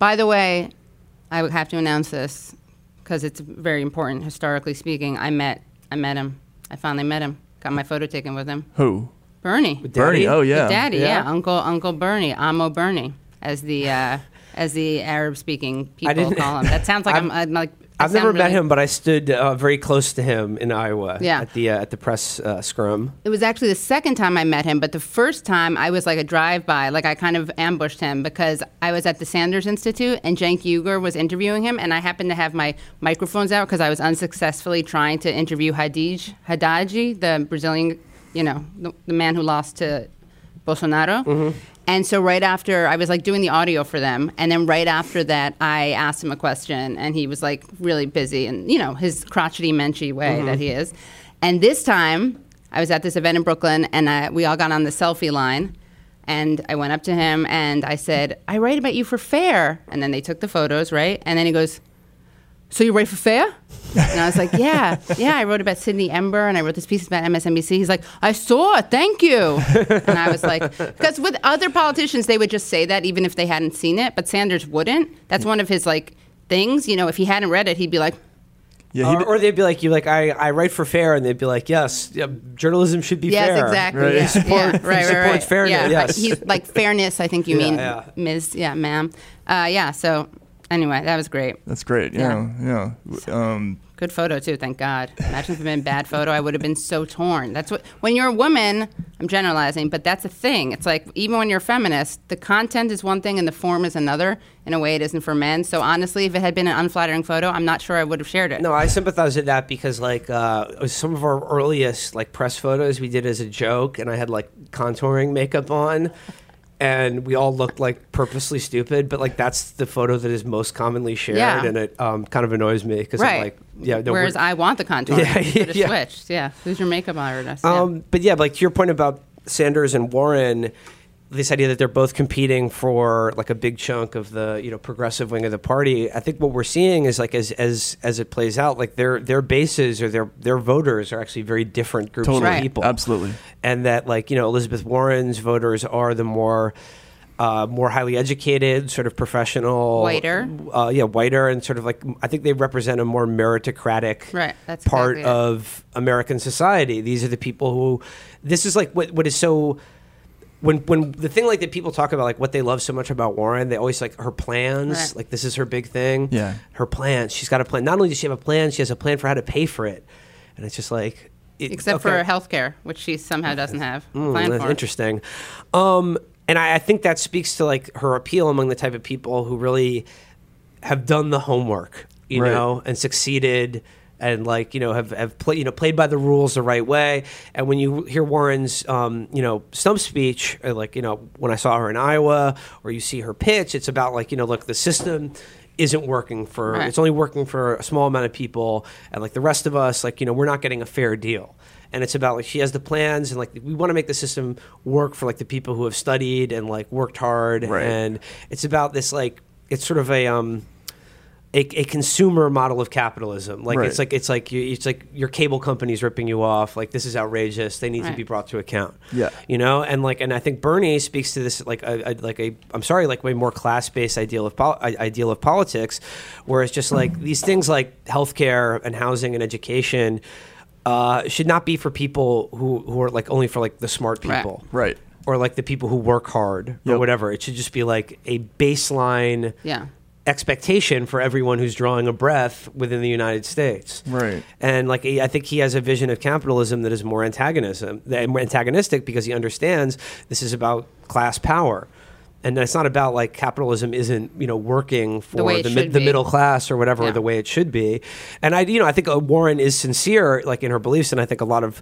By the way, I would have to announce this because it's very important historically speaking. I met I met him. I finally met him. Got my photo taken with him. Who? Bernie. Bernie. Oh yeah. With Daddy, yeah. Yeah. Uncle Uncle Bernie, Amo Bernie, as the uh, as the Arab speaking people call him. That sounds like [laughs] I'm, I'm like. I've never met really- him, but I stood uh, very close to him in Iowa. Yeah. at the uh, at the press uh, scrum. It was actually the second time I met him, but the first time I was like a drive by, like I kind of ambushed him because I was at the Sanders Institute and Cenk Uygur was interviewing him, and I happened to have my microphones out because I was unsuccessfully trying to interview Hadij Hadaji, the Brazilian, you know, the, the man who lost to Bolsonaro. And so right after I was like doing the audio for them, and then right after that I asked him a question, and he was like really busy, and you know his crotchety menschy way that he mm-hmm. is. And this time I was at this event in Brooklyn, and I, we all got on the selfie line. And I went up to him and I said, I write about you for Fair. And then they took the photos, right? And then he goes, So you write for Fair? And I was like, Yeah, yeah. I wrote about Sydney Ember and I wrote this piece about MSNBC. He's like, I saw it. Thank you. And I was like, Because with other politicians, they would just say that even if they hadn't seen it, but Sanders wouldn't. That's one of his like things. You know, if he hadn't read it, he'd be like, Yeah, Or, or they'd be like, "You like I, I write for fair," and they'd be like, "Yes, yeah, journalism should be Yes, fair." exactly. Right. Yeah, [laughs] Support- yeah, right, right, supports right. fairness, Yeah, yes. he's like fairness. I think you Yeah, mean, yeah. Ms. Yeah, ma'am. Uh, yeah. So anyway, that was great. that's great. Yeah, yeah. Um, Good photo too. Thank God. Imagine if it had been a bad photo, I would have been so torn. That's what. When you're a woman, I'm generalizing, but that's a thing. It's like even when you're a feminist, the content is one thing and the form is another. In a way, it isn't for men. So honestly, if it had been an unflattering photo, I'm not sure I would have shared it. No, I sympathize with that because like uh, some of our earliest like press photos we did as a joke, and I had like contouring makeup on, and we all looked like purposely stupid. But like that's the photo that is most commonly shared, Yeah. and it um, kind of annoys me because right. like yeah. No, Whereas I want the contour. [laughs] Yeah, yeah. switched. Yeah. Who's your makeup artist? Yeah. Um, but yeah, like to your point about Sanders and Warren, this idea that they're both competing for like a big chunk of the you know progressive wing of the party. I think what we're seeing is like as as as it plays out, like their their bases or their their voters are actually very different groups totally. of Right. people. Absolutely. and that like you know Elizabeth Warren's voters are the more. Uh, more highly educated, sort of professional, Whiter. uh, yeah, whiter, and sort of like I think they represent a more meritocratic Right, that's part exactly it. of American society. These are the people who, this is like what what is so. When, when the thing like that people talk about like what they love so much about Warren, they always like her plans. Right. Like this is her big thing. Yeah. her plans. She's got a plan. Not only does she have a plan, she has a plan for how to pay for it, and it's just like it- Except okay. for health care, which she somehow doesn't have Mm, planned that's for. interesting. Um, and I, I think that speaks to like her appeal among the type of people who really have done the homework, you Right. know, and succeeded and like you know have have played you know played by the rules the right way. And when you hear Warren's um, you know stump speech, or like you know when I saw her in Iowa, or you see her pitch, it's about like you know look the system isn't working for Right. it's only working for a small amount of people and like the rest of us like you know we're not getting a fair deal and it's about like she has the plans and like we want to make the system work for like the people who have studied and like worked hard Right. and it's about this like it's sort of a um a, a consumer model of capitalism. Like Right. it's like it's like you, it's like your cable company's ripping you off. Like this is outrageous. They need to be brought to account. Yeah. you know? And like and i think bernie speaks to this like a, a like a i'm sorry like way more class-based ideal of pol- ideal of politics where it's just like these things like healthcare and housing and education uh, should not be for people who, who are like only for like the smart people. Right. or like the people who work hard or whatever. It should just be like a baseline Yeah. Expectation for everyone who's drawing a breath within the United States. Right. And like I think he has a vision of capitalism that is more antagonism, more antagonistic because he understands this is about class power. And it's not about like capitalism isn't you know working for way the, it mid, the middle class or whatever Yeah. the way it should be, and I you know I think uh, Warren is sincere like in her beliefs, and I think a lot of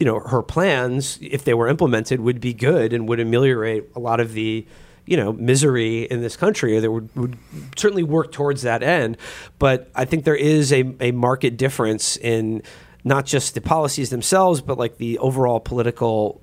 you know her plans if they were implemented would be good and would ameliorate a lot of the you know misery in this country that would, would certainly work towards that end. But i think there is a, a market difference in not just the policies themselves but like the overall political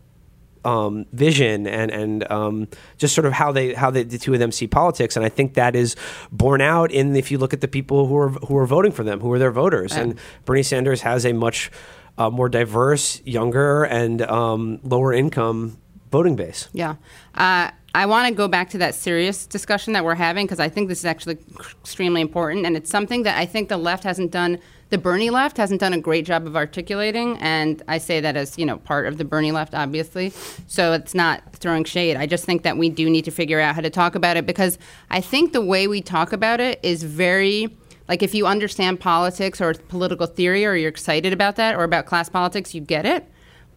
um, vision and and um, just sort of how they how they, the two of them see politics, and I think that is borne out in if you look at the people who are who are voting for them, who are their voters, and Bernie Sanders has a much uh, more diverse, younger, and um, lower income voting base. Yeah. Uh, I want to go back to that serious discussion that we're having because I think this is actually extremely important. And it's something that I think the left hasn't done, the Bernie left hasn't done a great job of articulating. And I say that as, you know, part of the Bernie left, obviously. So it's not throwing shade. I just think that we do need to figure out how to talk about it because I think the way we talk about it is very. Like if you understand politics or political theory or you're excited about that or about class politics, you get it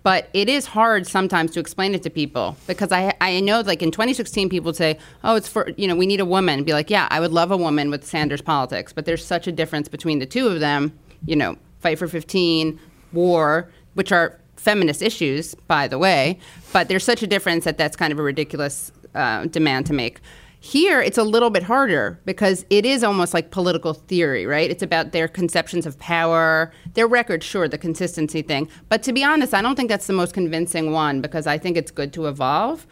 but it is hard sometimes to explain it to people because I I know like in 2016 people say oh it's for you know we need a woman. Be like yeah I would love a woman with Sanders politics. But there's such a difference between the two of them you know fight for 15 war which are feminist issues by the way but there's such a difference that that's kind of a ridiculous uh, demand to make here, it's a little bit harder because it is almost like political theory, right? It's about their conceptions of power, their record, sure, the consistency thing. But to be honest, I don't think that's the most convincing one because I think it's good to evolve.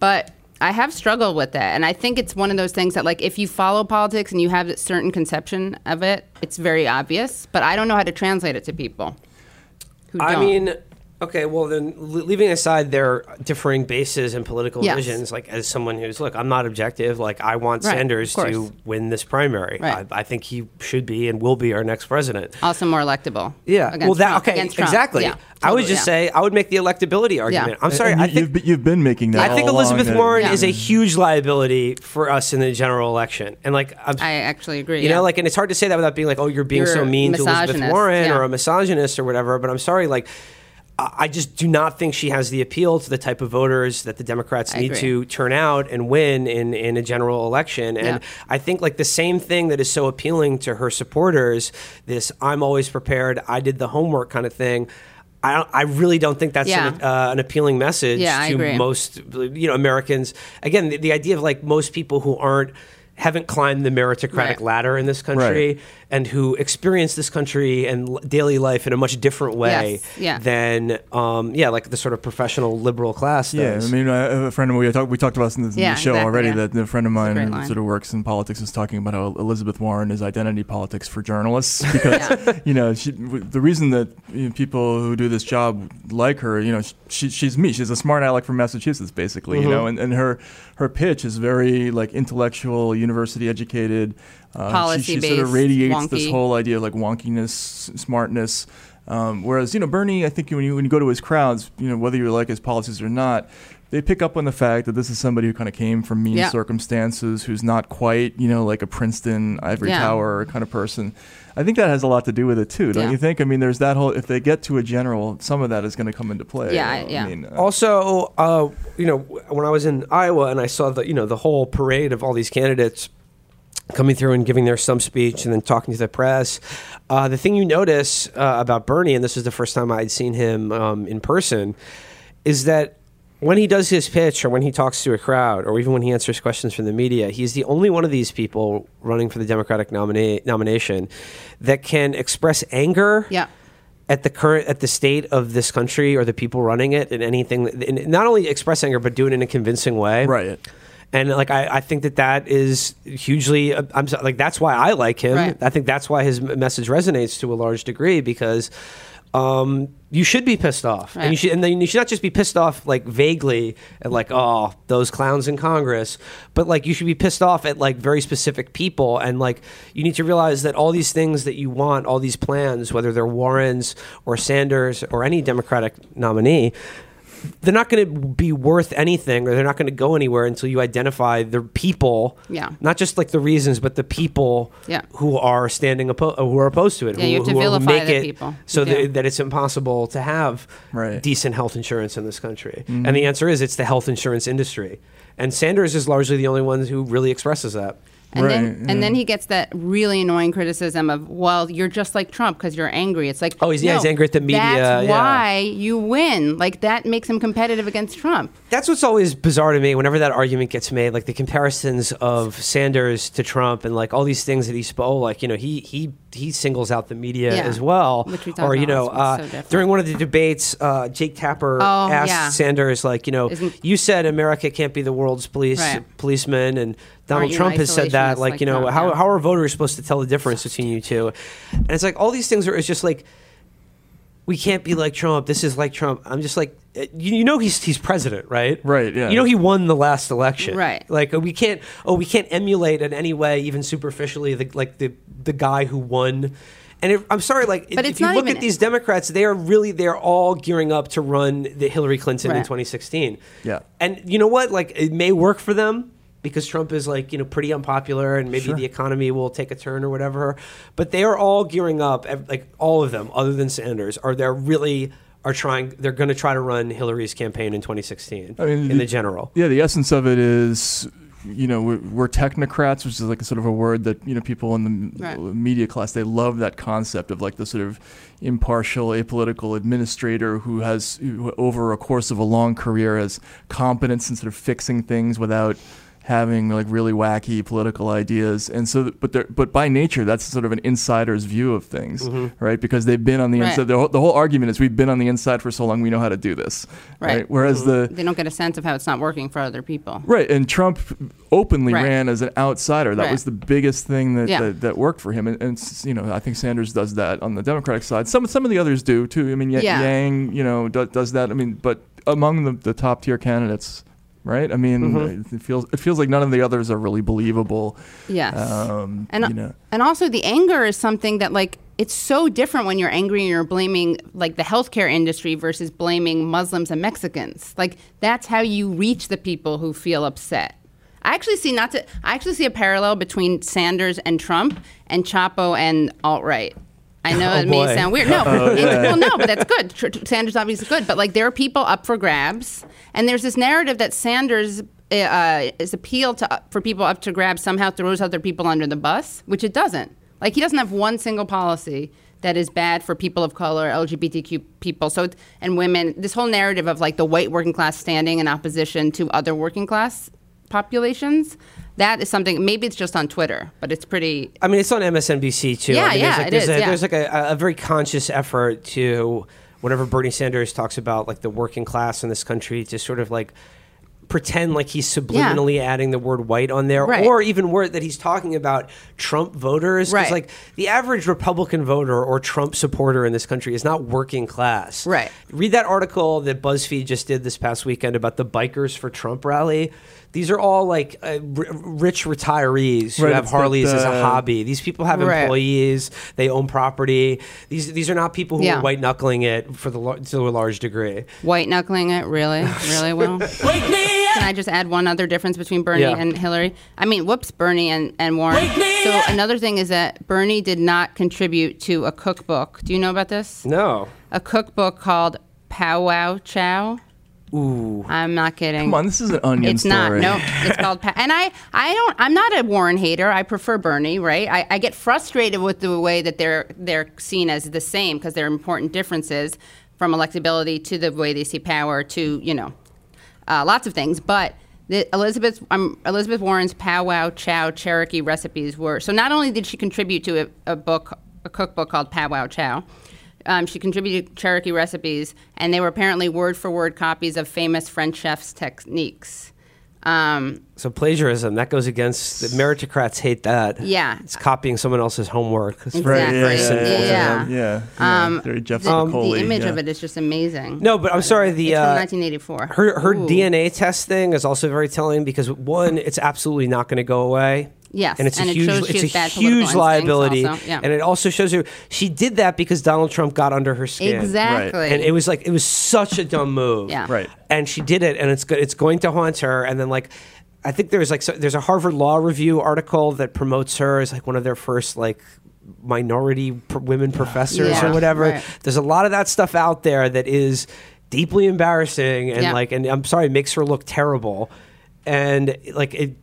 but I have struggled with that, and I think it's one of those things that, like, if you follow politics and you have a certain conception of it, it's very obvious. But I don't know how to translate it to people. Who I don't. mean, okay, well then, leaving aside their differing bases and political Yes. visions, like as someone who's look, I'm not objective. Like I want Right, Sanders to win this primary. Right. I, I think he should be and will be our next president. also more electable. Yeah. Against well, that Trump, okay. Trump. Exactly. Yeah, I would just yeah. say I would make the electability argument. I'm sorry. And I you- think you've, been- you've been making that. I think all Elizabeth along, Warren Yeah. is a huge liability for us in the general election, and like I'm, I actually agree. you yeah. know, like, and it's hard to say that without being like, oh, you're being You're so mean to Elizabeth Warren yeah. or a misogynist or whatever. But I'm sorry, like. I just do not think she has the appeal to the type of voters that the Democrats I need agree. to turn out and win in, in a general election. And Yeah. I think like the same thing that is so appealing to her supporters, this I'm always prepared, I did the homework kind of thing. I, don't, I really don't think that's Yeah. an, uh, an appealing message Yeah, to most you know Americans. Again, the, the idea of like most people who aren't haven't climbed the meritocratic Right. ladder in this country Right. and who experience this country and l- daily life in a much different way Yes, yeah. than um, yeah, like the sort of professional liberal class Yeah, does. I mean, I, a friend of mine, we talked, we talked about this in the, in Yeah, the show exactly, already. yeah. That a friend of mine who sort of works in politics is talking about how Elizabeth Warren is identity politics for journalists [laughs] because you know she, w- the reason that you know, people who do this job like her, you know, she, she's me. She's a smart aleck from Massachusetts, basically. You Mm-hmm. know, and, and her her pitch is very like intellectual, university educated. Uh, she, she sort of radiates this whole idea of like wonkiness, smartness. Um, whereas you know Bernie, I think when you when you go to his crowds, you know whether you like his policies or not, they pick up on the fact that this is somebody who kind of came from mean Yeah. circumstances, who's not quite you know like a Princeton ivory Yeah. tower kind of person. I think that has a lot to do with it too, don't Yeah. you think? I mean, there's that whole if they get to a general, some of that is going to come into play. Yeah, I yeah. mean, uh, also, uh, you know, when I was in Iowa and I saw the you know the whole parade of all these candidates coming through and giving their stump speech and then talking to the press, uh, the thing you notice uh, about Bernie, and this is the first time I'd seen him um, in person, is that when he does his pitch or when he talks to a crowd or even when he answers questions from the media, he's the only one of these people running for the Democratic nomina- nomination that can express anger Yeah. at the current at the state of this country or the people running it and anything and not only express anger but do it in a convincing way right. and like I, I think that that is hugely uh, i'm like that's why i like him Right. i think that's why his message resonates to a large degree because um, you should be pissed off, and you should, and then you should not just be pissed off like vaguely at like, oh, those clowns in Congress, but like you should be pissed off at like very specific people, and like you need to realize that all these things that you want, all these plans, whether they're Warren's or Sanders or any Democratic nominee, they're not going to be worth anything or they're not going to go anywhere until you identify the people Yeah. not just like the reasons but the people Yeah. who are standing oppo- who are opposed to it Yeah, who, you have to who, who vilify make the it people. so You do. that, that it's impossible to have Right. decent health insurance in this country Mm-hmm. and the answer is it's the health insurance industry and Sanders is largely the only one who really expresses that And then, Right, and then he gets that really annoying criticism of, "Well, you're just like Trump because you're angry." It's like, Oh, he's- yeah, no, he's angry at the media, That's yeah. why you win. Like that makes him competitive against Trump. That's what's always bizarre to me whenever that argument gets made, like the comparisons of Sanders to Trump and like all these things that he spoke, oh, like, you know, he he he singles out the media Yeah. as well. We or, you know, uh, so during one of the debates, uh, Jake Tapper Oh, asked yeah. Sanders, like, you know, Isn't- you said America can't be the world's police Right. policeman and Donald Aren't you an Trump has said that, like, like you know, Trump? how, Yeah. how are voters supposed to tell the difference between you two? And it's like all these things are it's just like we can't be like Trump. This is like Trump. I'm just like, uh, you, you know, he's he's president, right? Right, yeah. You know, he won the last election, Right. Like uh, we can't, oh, we can't emulate in any way, even superficially, the, like the the guy who won. And it, I'm sorry, like But if you look at these Democrats, they are really they're all gearing up to run the Hillary Clinton in 2016. Yeah. and you know what? Like it may work for them because Trump is like you know pretty unpopular, and maybe the economy will take a turn or whatever. But they are all gearing up, like all of them, other than Sanders, are they're really are trying. They're going to try to run Hillary's campaign in 2016 I mean, in the- the general. Yeah, the essence of it is, you know, we're, we're technocrats, which is like a sort of a word that you know people in the Right. media class they love that concept of like the sort of impartial, apolitical administrator who has who over a course of a long career has competence in sort of fixing things without. Having like really wacky political ideas, and so but they're, but by nature that's sort of an insider's view of things, mm-hmm. right? Because they've been on the Right. inside. The whole, the whole argument is we've been on the inside for so long, we know how to do this, right? Right. Whereas mm-hmm. the They don't get a sense of how it's not working for other people. Right, and Trump openly Right. ran as an outsider. That Right. was the biggest thing that, Yeah. that, that worked for him, and, and you know I think Sanders does that on the Democratic side. Some some of the others do too. I mean, Ye- Yeah. Yang, you know, do, does that. I mean, but among the, the top tier candidates, right? I mean, Mm-hmm. it feels it feels like none of the others are really believable. Yes. Um, and you know. and also the anger is something that like it's so different when you're angry and you're blaming like the healthcare industry versus blaming Muslims and Mexicans. Like that's how you reach the people who feel upset. I actually see not to I actually see a parallel between Sanders and Trump and Chapo and alt right. I know Oh, it may sound weird. No, well, no, but that's good. Sanders obviously good, but like there are people up for grabs, and there's this narrative that Sanders uh, is appeal to for people up to grab somehow throws other people under the bus, which it doesn't. Like he doesn't have one single policy that is bad for people of color, LGBTQ people, so and women. This whole narrative of like the white working class standing in opposition to other working class populations. That is something. Maybe it's just on Twitter, but it's pretty. I mean, it's on MSNBC too. Yeah, I mean, yeah, there's like, there's is, A, yeah. There's like a, a very conscious effort to, whenever Bernie Sanders talks about like the working class in this country, to sort of like pretend like he's subliminally adding the word white on there, Right. or even word that he's talking about Trump voters Right. like the average Republican voter or Trump supporter in this country is not working class. Right. Read that article that BuzzFeed just did this past weekend about the Bikers for Trump rally. These are all like uh, r- rich retirees who Right, have it's that, Harleys as a hobby. These people have Right. employees. They own property. These these are not people who Yeah. are white knuckling it for the lar- to a large degree. White knuckling it, really, really well. [laughs] Can I just add one other difference between Bernie Yeah. and Hillary? I mean, whoops, Bernie and, and Warren. So another thing is that Bernie did not contribute to a cookbook. Do you know about this? No. A cookbook called Pow Wow Chow. Ooh. I'm not kidding. Come on, this is an onion It's not. story. No, it's called. Pa- and I, I don't. I'm not a Warren hater. I prefer Bernie. Right. I, I get frustrated with the way that they're they're seen as the same because there are important differences from electability to the way they see power to you know, uh, lots of things. But the Elizabeth um, Elizabeth Warren's Pow Wow Chow Cherokee recipes were so. Not only did she contribute to a, a book, a cookbook called Pow Wow Chow. Um, she contributed Cherokee recipes, and they were apparently word for word copies of famous French chefs' techniques. Um, So plagiarism that goes against the meritocrats hate that. Yeah. It's copying someone else's homework. It's Exactly. very, yeah, very yeah, sinful. yeah, Yeah. yeah, yeah. Um, Very Jeff the, Spicoli, the image yeah. of it is just amazing. No, but I'm sorry. The it's from uh, 1984. her her Ooh. DNA test thing is also very telling because one, it's absolutely not going to go away. Yes, and it's and a it huge, shows it's a bad huge liability, yeah. and it also shows her she did that because Donald Trump got under her skin. Exactly. and it was like it was such a dumb move. Yeah. Right. and she did it, and it's go- it's going to haunt her. And then like, I think there's like so, there's a Harvard Law Review article that promotes her as like one of their first like minority pr- women professors Yeah, or whatever. right. There's a lot of that stuff out there that is deeply embarrassing and Yeah. like and I'm sorry makes her look terrible. And like it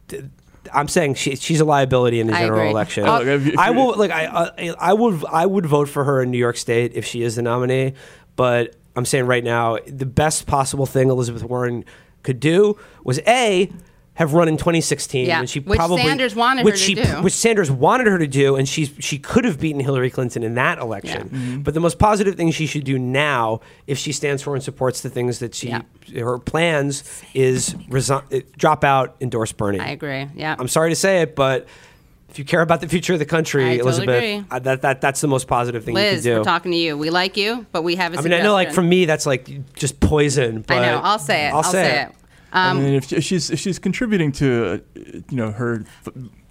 I'm saying she, she's a liability in the I general agree. election. Oh, Look, if you- if I will like I, I I would I would vote for her in New York State if she is the nominee, but I'm saying right now the best possible thing Elizabeth Warren could do was a have run in 2016 Yeah, when she which probably Sanders wanted which her to she, do. which Sanders wanted her to do, and she she could have beaten Hillary Clinton in that election. Mm-hmm. But the most positive thing she should do now, if she stands for and supports the things that she Yeah. her plans, is resign, drop out, endorse Bernie. I agree. Yeah. I'm sorry to say it, but if you care about the future of the country, I Elizabeth, agree. uh, that, that that's the most positive thing Liz, you can we're talking to you. We like you, but we have a I mean, I know, like suggestion. for me, that's like just poison. But I know. I'll say it. I'll, say, it. I Um, mean, if, she's if she's contributing to, uh, you know, her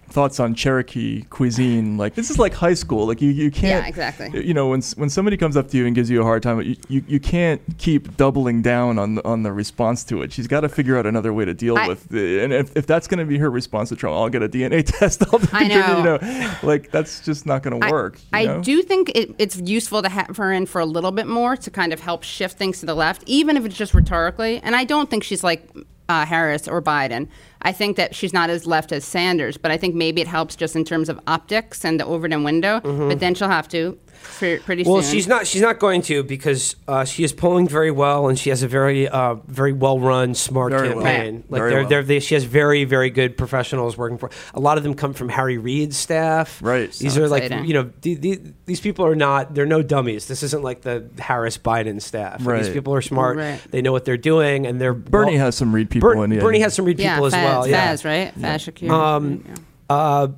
thoughts on Cherokee cuisine, like this is like high school. Like you, you can't. Yeah, exactly. You know, when when somebody comes up to you and gives you a hard time, you, you, you can't keep doubling down on the, on the response to it. She's got to figure out another way to deal I- with. it. And if, if that's going to be her response to Trump, I'll get a DNA [laughs] test. I'll I [laughs] know. You know, like that's just not going to I- work. you I, do think it, it's useful to have her in for a little bit more to kind of help shift things to the left, even if it's just rhetorically. And I don't think she's like uh, Harris or Biden. I think that she's not as left as Sanders, but I think maybe it helps just in terms of optics and the Overton window. Mm-hmm. But then she'll have to for pretty Well, soon. she's not. She's not going to because uh, she is polling very well, and she has a very, uh, very well run, smart Very campaign. Right. Like Very they're, well. they're, they, she has very, very good professionals working for. A lot of them come from Harry Reid's staff. Right. These So are like exciting. you know the, the, these people are not. They're no dummies. This isn't like the Harris Biden staff. Like, These people are smart. Right. They know what they're doing, and they're Bernie well- has some Reid people Ber- in the Bernie has some Reid yeah, people as Faz, well. Yeah. Faz, right? Faz Shakir. Um, Yeah. Uh,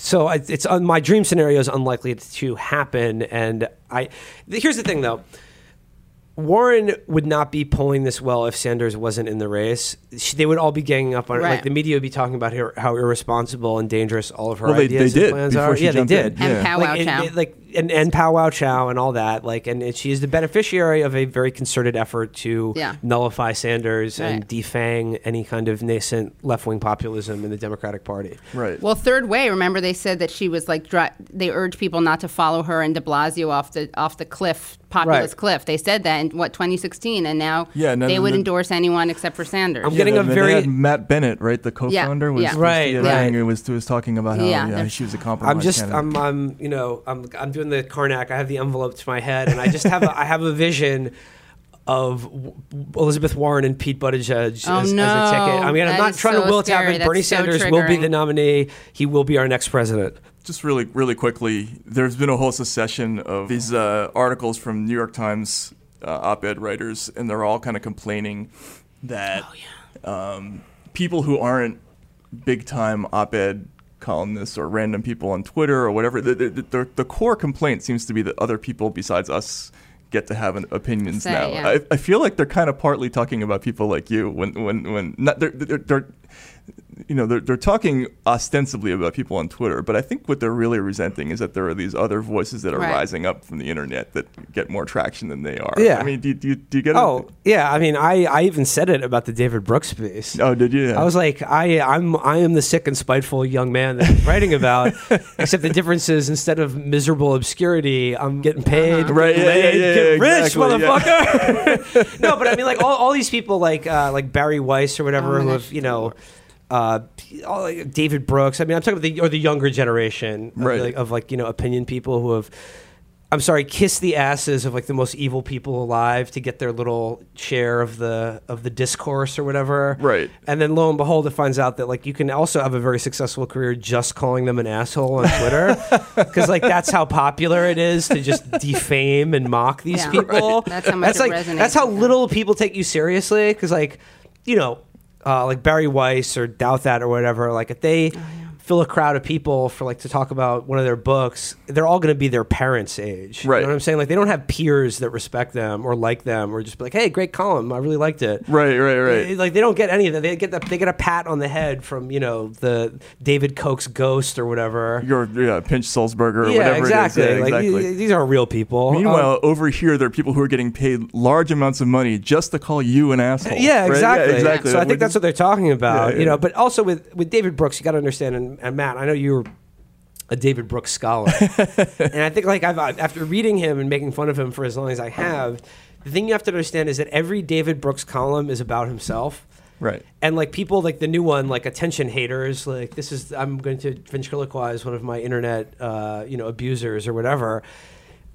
so it's uh, my dream scenario is unlikely to happen, and I. Here's the thing, though. Warren would not be polling this well if Sanders wasn't in the race. She, they would all be ganging up on her. Like the media would be talking about her, how irresponsible and dangerous all of her Well, they- ideas they and did plans are. she yeah, they jumped in. did. And Yeah. Pow like, Wow and- Chow. and- like and, and Pow Wow Chow and all that. Like, and it, she is the beneficiary of a very concerted effort to Yeah. nullify Sanders and defang any kind of nascent left wing populism in the Democratic Party. Right. Well, third way. Remember, they said that she was like dri- they urged people not to follow her and De Blasio off the off the cliff, populist Right. cliff. They said that in what 2016, and now Yeah, and then they would the- endorse anyone except for Sanders. I'm getting Yeah, a they very- Matt Bennett, right? The co-founder was, yeah. was Right, yeah, right. It was, was talking about how Yeah, yeah, she was a compromise. I'm just candidate. I'm I'm you know I'm I'm doing the Carnac. I have the envelope to my head, and I just have a, I have a vision of Elizabeth Warren and Pete Buttigieg as, Oh, as a ticket. I mean, I'm not trying so to will it to happen. Bernie so Sanders will be the nominee. He will be our next president. Just really, really quickly, there's been a whole succession of these uh, articles from New York Times uh, op-ed writers, and they're all kind of complaining that um, people who aren't big-time op-ed columnists or random people on Twitter or whatever, the, the, the, the core complaint seems to be that other people besides us get to have an opinions Say, now. yeah. I, I feel like they're kind of partly talking about people like you when when when not they're, they're, they're you know they're, they're talking ostensibly about people on Twitter, but I think what they're really resenting is that there are these other voices that are Right. rising up from the internet that get more traction than they are. Yeah. I mean, do, do, you- do you get it? Oh it? yeah, I mean, I, I even said it about the David Brooks piece. Oh, did you? I was like, I, I'm, I am the sick and spiteful young man that I'm writing about. [laughs] except the difference is, instead of miserable obscurity, I'm getting paid. Right, yeah, Get yeah, yeah, get yeah, rich, exactly, yeah. motherfucker. [laughs] [laughs] no, but I mean, like all, all these people, like uh, like Bari Weiss or whatever, Oh who have you know. Uh, David Brooks. I mean, I'm talking about the or the younger generation, of, Right. like, of like you know opinion people who have I'm sorry, kiss the asses of like the most evil people alive to get their little share of the of the discourse or whatever. Right. And then lo and behold, it finds out that like you can also have a very successful career just calling them an asshole on Twitter, [laughs] because like that's how popular it is to just [laughs] defame and mock these Yeah. people. Right. That's how much it like resonates that's how little people take you seriously. Because like you know, uh, like Bari Weiss or Doubt That or whatever, like if Oh, they. Fill a crowd of people for like to talk about one of their books. They're all going to be their parents' age. Right. You know what I'm saying? Like they don't have peers that respect them or like them or just be like, "Hey, great column. I really liked it." right, right, right. They- Like they don't get any of that. They get the, they get a pat on the head from you know the David Koch's ghost or whatever. Your yeah, Pinch Sulzberger or yeah, whatever exactly. it is. Yeah, Like exactly. these- are real people. Meanwhile, Um, over here, there are people who are getting paid large amounts of money just to call you an asshole. yeah, right? exactly. exactly. So I think that's what they're talking about. Yeah, You know, but also with with David Brooks, you got to understand. And, and Matt, I know you're a David Brooks scholar, [laughs] and I think like I've after reading him and making fun of him for as long as I have, the thing you have to understand is that every David Brooks column is about himself. Right. And like people like the new one, like attention haters, like this is I'm going to ventriloquize one of my internet, uh, you know, abusers or whatever.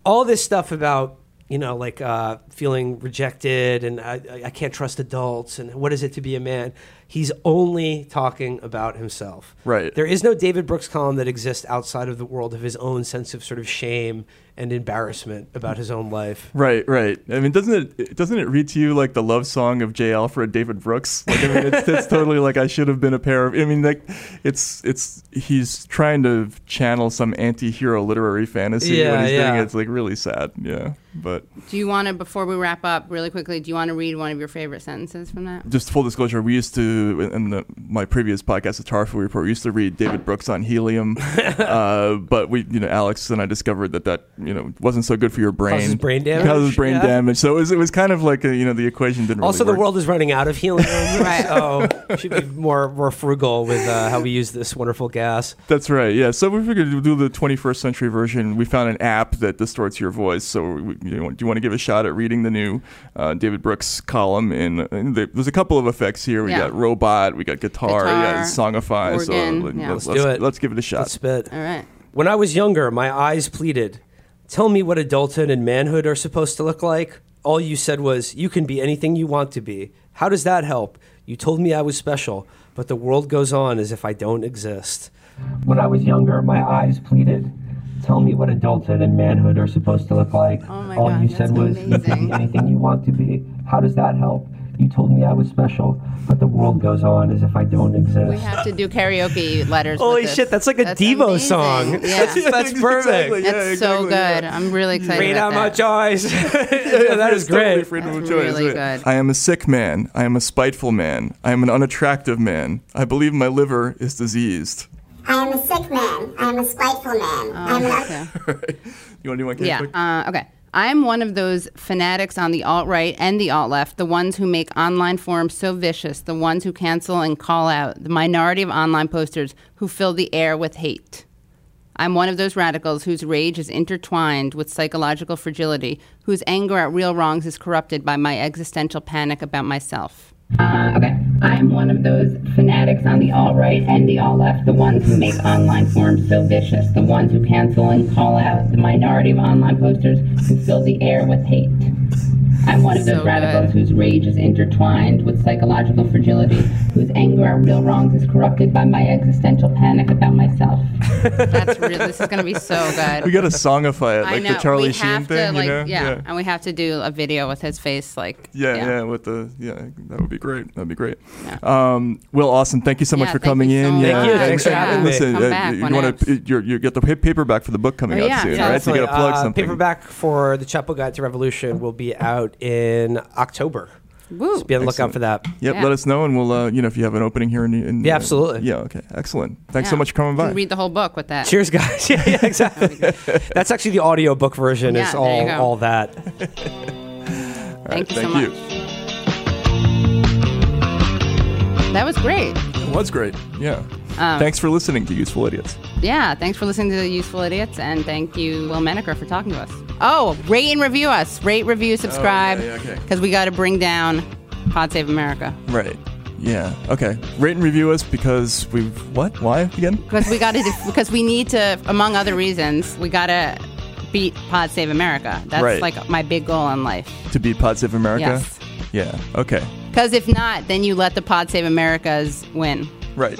All this stuff about you know like uh, feeling rejected and I- I can't trust adults and what is it to be a man. He's only talking about himself. Right. There is no David Brooks column that exists outside of the world of his own sense of sort of shame and embarrassment about his own life. Right, right. I mean, doesn't it doesn't it read to you like the love song of J. Alfred David Brooks? Like, I mean, it's, it's [laughs] totally like I should have been a pair of. I mean, like, it's it's he's trying to channel some anti-hero literary fantasy Yeah, when he's yeah. doing it. It's like really sad. Yeah, but Do you want to, before we wrap up, really quickly, do you want to read one of your favorite sentences from that? just full disclosure, we used to in the, my previous podcast, the Tarfu Report, we used to read David Brooks on helium, [laughs] uh, but we, you know, Alex and I discovered that that you know wasn't so good for your brain. Causes brain damage? Causes brain Yeah. damage. So it was, it was kind of like a, you know the equation didn't. Also, really the world is running out of helium, [laughs] Right. so we should be more more frugal with uh, how we use this wonderful gas. That's right. Yeah. So we figured to do the 21st century version. We found an app that distorts your voice. So we, you know, do you want to give a shot at reading the new uh, David Brooks column? In, in the, there's a couple of effects here. We Yeah. got robot. We got guitar. yeah, Guitar, songify. so organ, let- yeah. let's, Let's do it. Let's give it a shot. Let's spit. All right. When I was younger, my eyes pleaded, Tell me what adulthood and manhood are supposed to look like. All you said was, You can be anything you want to be. How does that help? You told me I was special, but the world goes on as if I don't exist. When I was younger, my eyes pleaded, Tell me what adulthood and manhood are supposed to look like. Oh All God, you said was, You can be anything you want to be. How does that help? You told me I was special, but the world goes on as if I don't exist. We have to do karaoke letters. Holy with shit, that's like a Devo amazing. song. Yeah. That's, [laughs] that's perfect. Exactly, yeah, That's so good. yeah. I'm really excited Rain about out my that. choice. [laughs] that is Totally great. freedom of choice, really good. I am a sick man. I am a spiteful man. I am an unattractive man. I believe my liver is diseased. I am a sick man. I am a spiteful man. I am an Okay. [laughs] You want to do one? Kate, Yeah. quick? Uh, okay. I'm one of those fanatics on the alt right and the alt left, the ones who make online forums so vicious, the ones who cancel and call out, the minority of online posters who fill the air with hate. I'm one of those radicals whose rage is intertwined with psychological fragility, whose anger at real wrongs is corrupted by my existential panic about myself. Uh, okay. I'm one of those fanatics on the alt right and the alt left, the ones who make online forums so vicious, the ones who cancel and call out, the minority of online posters who fill the air with hate. I'm one of those So radicals good. whose rage is intertwined with psychological fragility, whose anger at real wrongs is corrupted by my existential panic about myself. [laughs] That's really, this is going to be so good. We got to songify it, like the Charlie we Sheen have thing, to, like, you know? yeah. and we have to do a video with his face, like, Yeah, yeah, with the yeah, that would be great. That'd be great. Um, Will Austin, thank you so much for coming you so in. much. Yeah, Thank you. and- Thanks for having me. listen, Come uh, back you want to you you get the paperback for the book coming Oh, out yeah, soon, yeah, right? So you got to plug Uh, something. Paperback for the Chapo Guide to Revolution will be out in October. Woo. So be on the lookout for that. Yep, let us know, and we'll uh, you know if you have an opening here. In, in Yeah, uh, absolutely. yeah, okay, excellent. Thanks so much for coming You by. can read the whole book with that. Cheers, guys. [laughs] yeah, yeah, [laughs] exactly. That's actually the audiobook version. Yeah, is all all that. [laughs] Thank you so thank much. you. That was great. It was great. Yeah. Um, Thanks for listening to Useful Idiots. Yeah, thanks for listening to Useful Idiots, and thank you, Will Menaker, for talking to us. Oh, rate and review us. Rate, review, subscribe, Oh, yeah, okay. because we got to bring down Pod Save America. Right. Yeah. Okay. Rate and review us because we've what? Why again? Because we got to, [laughs] because we need to, among other reasons, we got to beat Pod Save America. That's Right. like my big goal in life. To beat Pod Save America. Yes. Yeah. Okay. Because if not, then you let the Pod Save Americas win. Right.